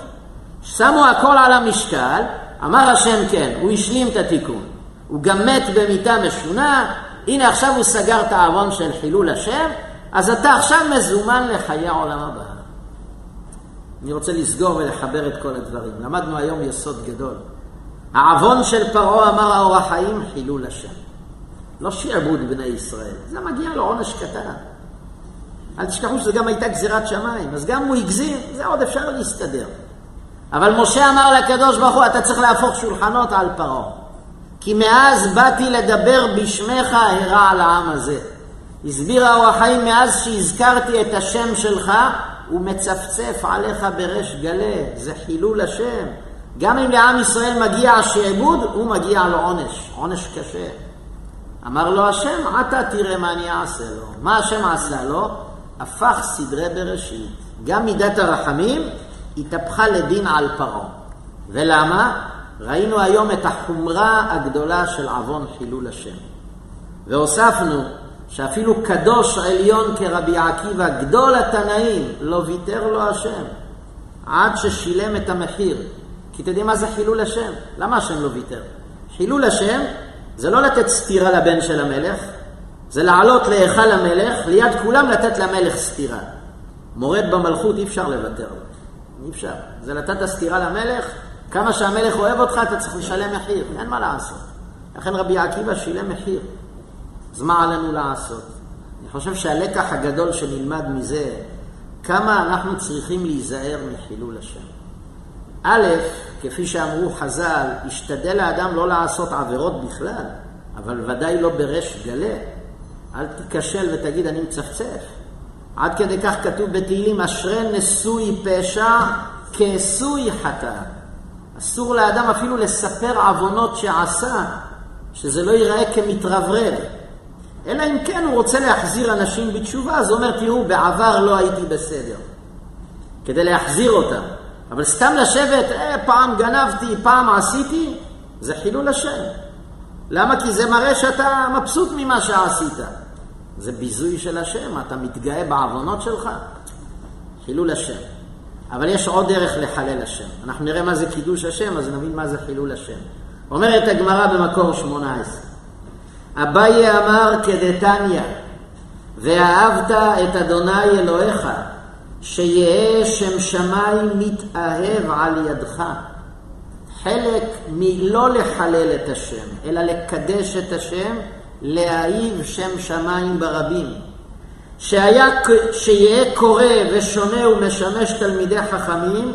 שמו הכל על המשקל, אמר השם כן, הוא השלים את התיקון. הוא גם מת במיטה משונה, הנה עכשיו הוא סגר את העוון של חילול השם, אז אתה עכשיו מזומן לחיי העולם הבא. אני רוצה לסגור ולחבר את כל הדברים. למדנו היום יסוד גדול. העוון של פרעה אמר האור החיים, חילול השם. לא שיעבוד בני ישראל, זה מגיע לו עונש קטן. אל תשכחו שזו גם הייתה גזירת שמיים, אז גם הוא הגזיר, זה עוד אפשר להסתדר. אבל משה אמר לקדוש ברוך הוא, אתה צריך להפוך שולחנות על פרעה. כי מאז באתי לדבר בשמך הרע על העם הזה. הסביר האור החיים, מאז שהזכרתי את השם שלך, הוא מצפצף עליך בריש גלי, זה חילול השם. גם אם לעם ישראל מגיע השעבוד, הוא מגיע לו עונש, עונש קשה. אמר לו השם, עתה תראה מה אני אעשה לו. מה השם עשה לו? הפך סדרי בראשית. גם מידת הרחמים התהפכה לדין על פרעה. ולמה? ראינו היום את החומרה הגדולה של עוון חילול השם. והוספנו שאפילו קדוש עליון כרבי עקיבא, גדול התנאים, לא ויתר לו השם, עד ששילם את המחיר. כי אתם יודעים מה זה חילול השם? למה השם לא ויתר? חילול השם זה לא לתת סטירה לבן של המלך, זה לעלות להיכל המלך, ליד כולם לתת למלך סטירה. מורד במלכות אי אפשר לוותר לו. אי אפשר. זה לתת סטירה למלך, כמה שהמלך אוהב אותך אתה צריך לשלם מחיר, אין מה לעשות. לכן רבי עקיבא שילם מחיר. אז מה עלינו לעשות? אני חושב שהלקח הגדול שנלמד מזה, כמה אנחנו צריכים להיזהר מחילול השם. א', כפי שאמרו חז"ל, השתדל האדם לא לעשות עבירות בכלל, אבל ודאי לא בריש גלה. אל תיכשל ותגיד אני מצפצף. עד כדי כך כתוב בתהילים, אשרי נשוי פשע כעשוי חטא. אסור לאדם אפילו לספר עוונות שעשה, שזה לא ייראה כמתרברב. אלא אם כן הוא רוצה להחזיר אנשים בתשובה, אז הוא אומר, תראו, בעבר לא הייתי בסדר. כדי להחזיר אותם. אבל סתם לשבת, אה, פעם גנבתי, פעם עשיתי, זה חילול השם. למה? כי זה מראה שאתה מבסוט ממה שעשית. זה ביזוי של השם, אתה מתגאה בעוונות שלך. חילול השם. אבל יש עוד דרך לחלל השם. אנחנו נראה מה זה קידוש השם, אז נבין מה זה חילול השם. אומרת הגמרא במקור 18, אביי אמר כדתניא, ואהבת את אדוני אלוהיך, שיהא שם שמיים מתאהב על ידך. חלק מלא לחלל את השם, אלא לקדש את השם, להאהיב שם שמיים ברבים. שהיה, שיהיה קורא ושונה ומשמש תלמידי חכמים,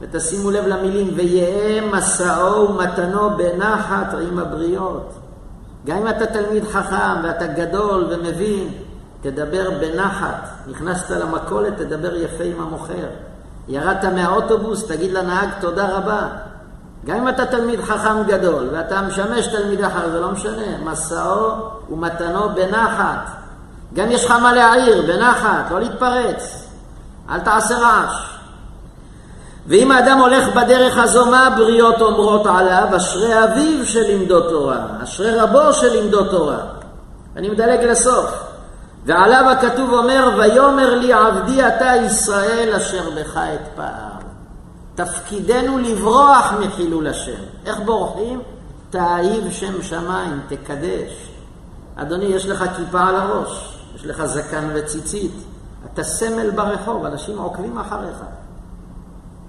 ותשימו לב למילים, ויהא מסעו ומתנו בנחת עם הבריות. גם אם אתה תלמיד חכם ואתה גדול ומבין, תדבר בנחת. נכנסת למכולת, תדבר יפה עם המוכר. ירדת מהאוטובוס, תגיד לנהג תודה רבה. גם אם אתה תלמיד חכם גדול ואתה משמש תלמיד אחר, זה לא משנה. מסעו ומתנו בנחת. גם יש לך מה להעיר, בנחת, לא להתפרץ. אל תעשה רעש. ואם האדם הולך בדרך הזו, מה הבריות אומרות עליו? אשרי אביו שלימדו תורה, אשרי רבו שלימדו תורה. אני מדלג לסוף. ועליו הכתוב אומר, ויאמר לי עבדי אתה ישראל אשר בך אתפאר. תפקידנו לברוח מחילול השם. איך בורחים? תאהיב שם שמיים, תקדש. אדוני, יש לך כיפה על הראש, יש לך זקן וציצית, אתה סמל ברחוב, אנשים עוקבים אחריך.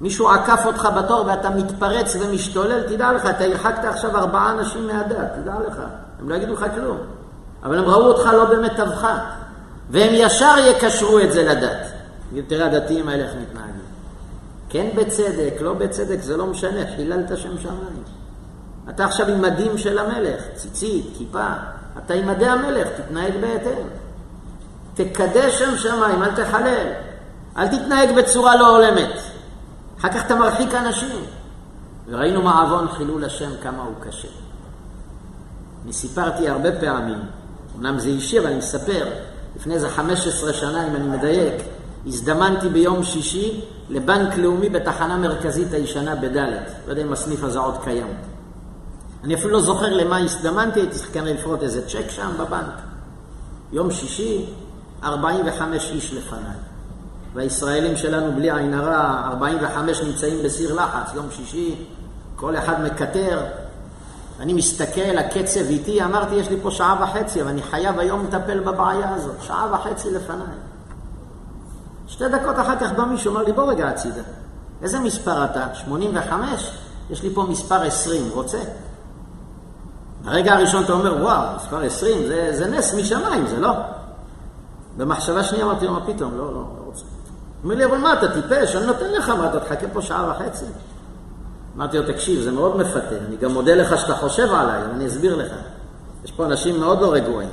מישהו עקף אותך בתור ואתה מתפרץ ומשתולל, תדע לך, אתה הרחקת עכשיו ארבעה אנשים מהדת, תדע לך. הם לא יגידו לך כלום. אבל הם ראו אותך לא במטבך, והם ישר יקשרו את זה לדת. תראה, הדתיים האלה איך מתנהגים. כן בצדק, לא בצדק, זה לא משנה, חיללת שם שמיים. אתה עכשיו עם מדים של המלך, ציצית, כיפה, אתה עם מדי המלך, תתנהג בהתאם. תקדש שם שמיים, אל תחלל. אל תתנהג בצורה לא הולמת. אחר כך אתה מרחיק אנשים. וראינו מעוון חילול השם כמה הוא קשה. אני סיפרתי הרבה פעמים, אמנם זה אישי, אבל אני מספר, לפני איזה 15 שנה, אם אני מדייק, הזדמנתי ביום שישי לבנק לאומי בתחנה מרכזית הישנה בדלת. לא יודע אם הסניף הזה עוד קיים. אני אפילו לא זוכר למה הזדמנתי, הייתי צריך כנראה לפרוט איזה צ'ק שם בבנק. יום שישי, 45 איש לפניי. והישראלים שלנו, בלי עין הרע, 45 נמצאים בסיר לחץ, יום שישי, כל אחד מקטר. אני מסתכל, הקצב איתי, אמרתי, יש לי פה שעה וחצי, אבל אני חייב היום לטפל בבעיה הזאת. שעה וחצי לפניי. שתי דקות אחר כך בא מישהו, אומר לי, בוא רגע הצידה. איזה מספר אתה? 85? יש לי פה מספר 20, רוצה? ברגע הראשון אתה אומר, וואו, מספר 20, זה, זה נס משמיים, זה לא? במחשבה שנייה אמרתי מה פתאום? לא, לא, לא. אומר לי, אבל מה, אתה טיפש? אני נותן לך, מה, אתה תחכה פה שעה וחצי? אמרתי לו, תקשיב, זה מאוד מפתה, אני גם מודה לך שאתה חושב עליי, אני אסביר לך. יש פה אנשים מאוד לא רגועים.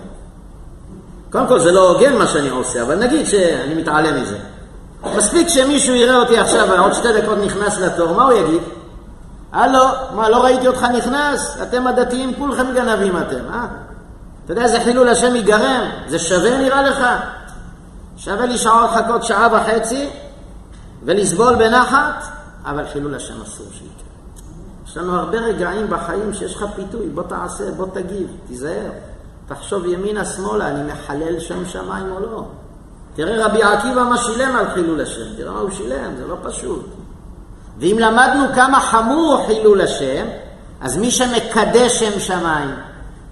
קודם כל, זה לא הוגן מה שאני עושה, אבל נגיד שאני מתעלם מזה. מספיק שמישהו יראה אותי עכשיו, עוד שתי דקות נכנס לתור, מה הוא יגיד? הלו, מה, לא ראיתי אותך נכנס? אתם הדתיים כולכם גנבים אתם, אה? אתה יודע איזה חילול השם ייגרם? זה שווה נראה לך? שווה לי לחכות שעה וחצי ולסבול בנחת, אבל חילול השם אסור שיקרה. יש לנו הרבה רגעים בחיים שיש לך פיתוי, בוא תעשה, בוא תגיב, תיזהר. תחשוב ימינה שמאלה, אני מחלל שם שמיים או לא. תראה רבי עקיבא מה שילם על חילול השם, תראה מה הוא שילם, זה לא פשוט. ואם למדנו כמה חמור חילול השם, אז מי שמקדש שם שמיים,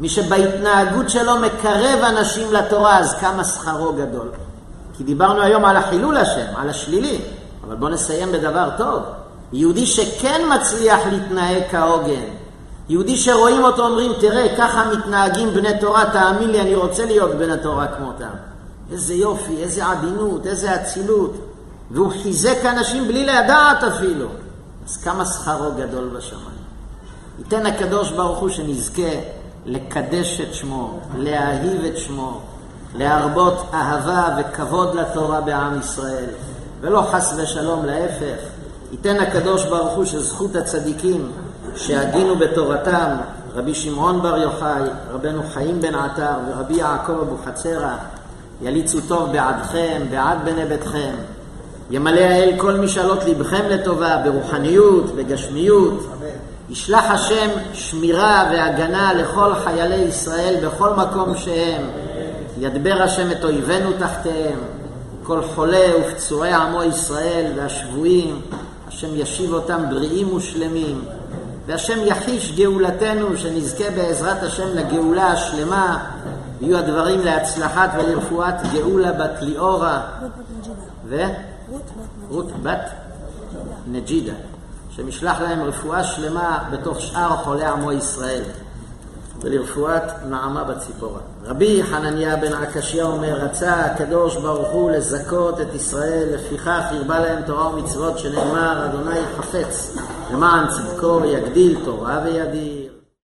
מי שבהתנהגות שלו מקרב אנשים לתורה, אז כמה שכרו גדול. כי דיברנו היום על החילול השם, על השלילי, אבל בואו נסיים בדבר טוב. יהודי שכן מצליח להתנהג כהוגן, יהודי שרואים אותו אומרים, תראה, ככה מתנהגים בני תורה, תאמין לי, אני רוצה להיות בן התורה כמותם. איזה יופי, איזה עדינות, איזה אצילות. והוא חיזק אנשים בלי לדעת אפילו. אז כמה שכרו גדול בשמיים. ייתן הקדוש ברוך הוא שנזכה לקדש את שמו, להאהיב את שמו, להרבות אהבה וכבוד לתורה בעם ישראל, ולא חס ושלום, להפך. ייתן הקדוש ברוך הוא שזכות הצדיקים שהגינו בתורתם, רבי שמעון בר יוחאי, רבנו חיים בן עטר ורבי יעקב אבוחצירא, יליצו טוב בעדכם, בעד בני ביתכם. ימלא האל כל משאלות לבכם לטובה, ברוחניות, בגשמיות. ישלח השם שמירה והגנה לכל חיילי ישראל בכל מקום שהם. ידבר השם את אויבינו תחתיהם. כל חולה ופצועי עמו ישראל והשבויים, השם ישיב אותם בריאים ושלמים. והשם יחיש גאולתנו, שנזכה בעזרת השם לגאולה השלמה, יהיו הדברים להצלחת ולרפואת גאולה בת ליאורה. ו? רות בת נג'ידה, שמשלח להם רפואה שלמה בתוך שאר חולי עמו ישראל, ולרפואת נעמה בציפורה. רבי חנניה בן עקשיה אומר, רצה הקדוש ברוך הוא לזכות את ישראל, לפיכך הרבה להם תורה ומצוות, שנאמר, אדוני חפץ למען צדקו ויגדיל תורה וידיר.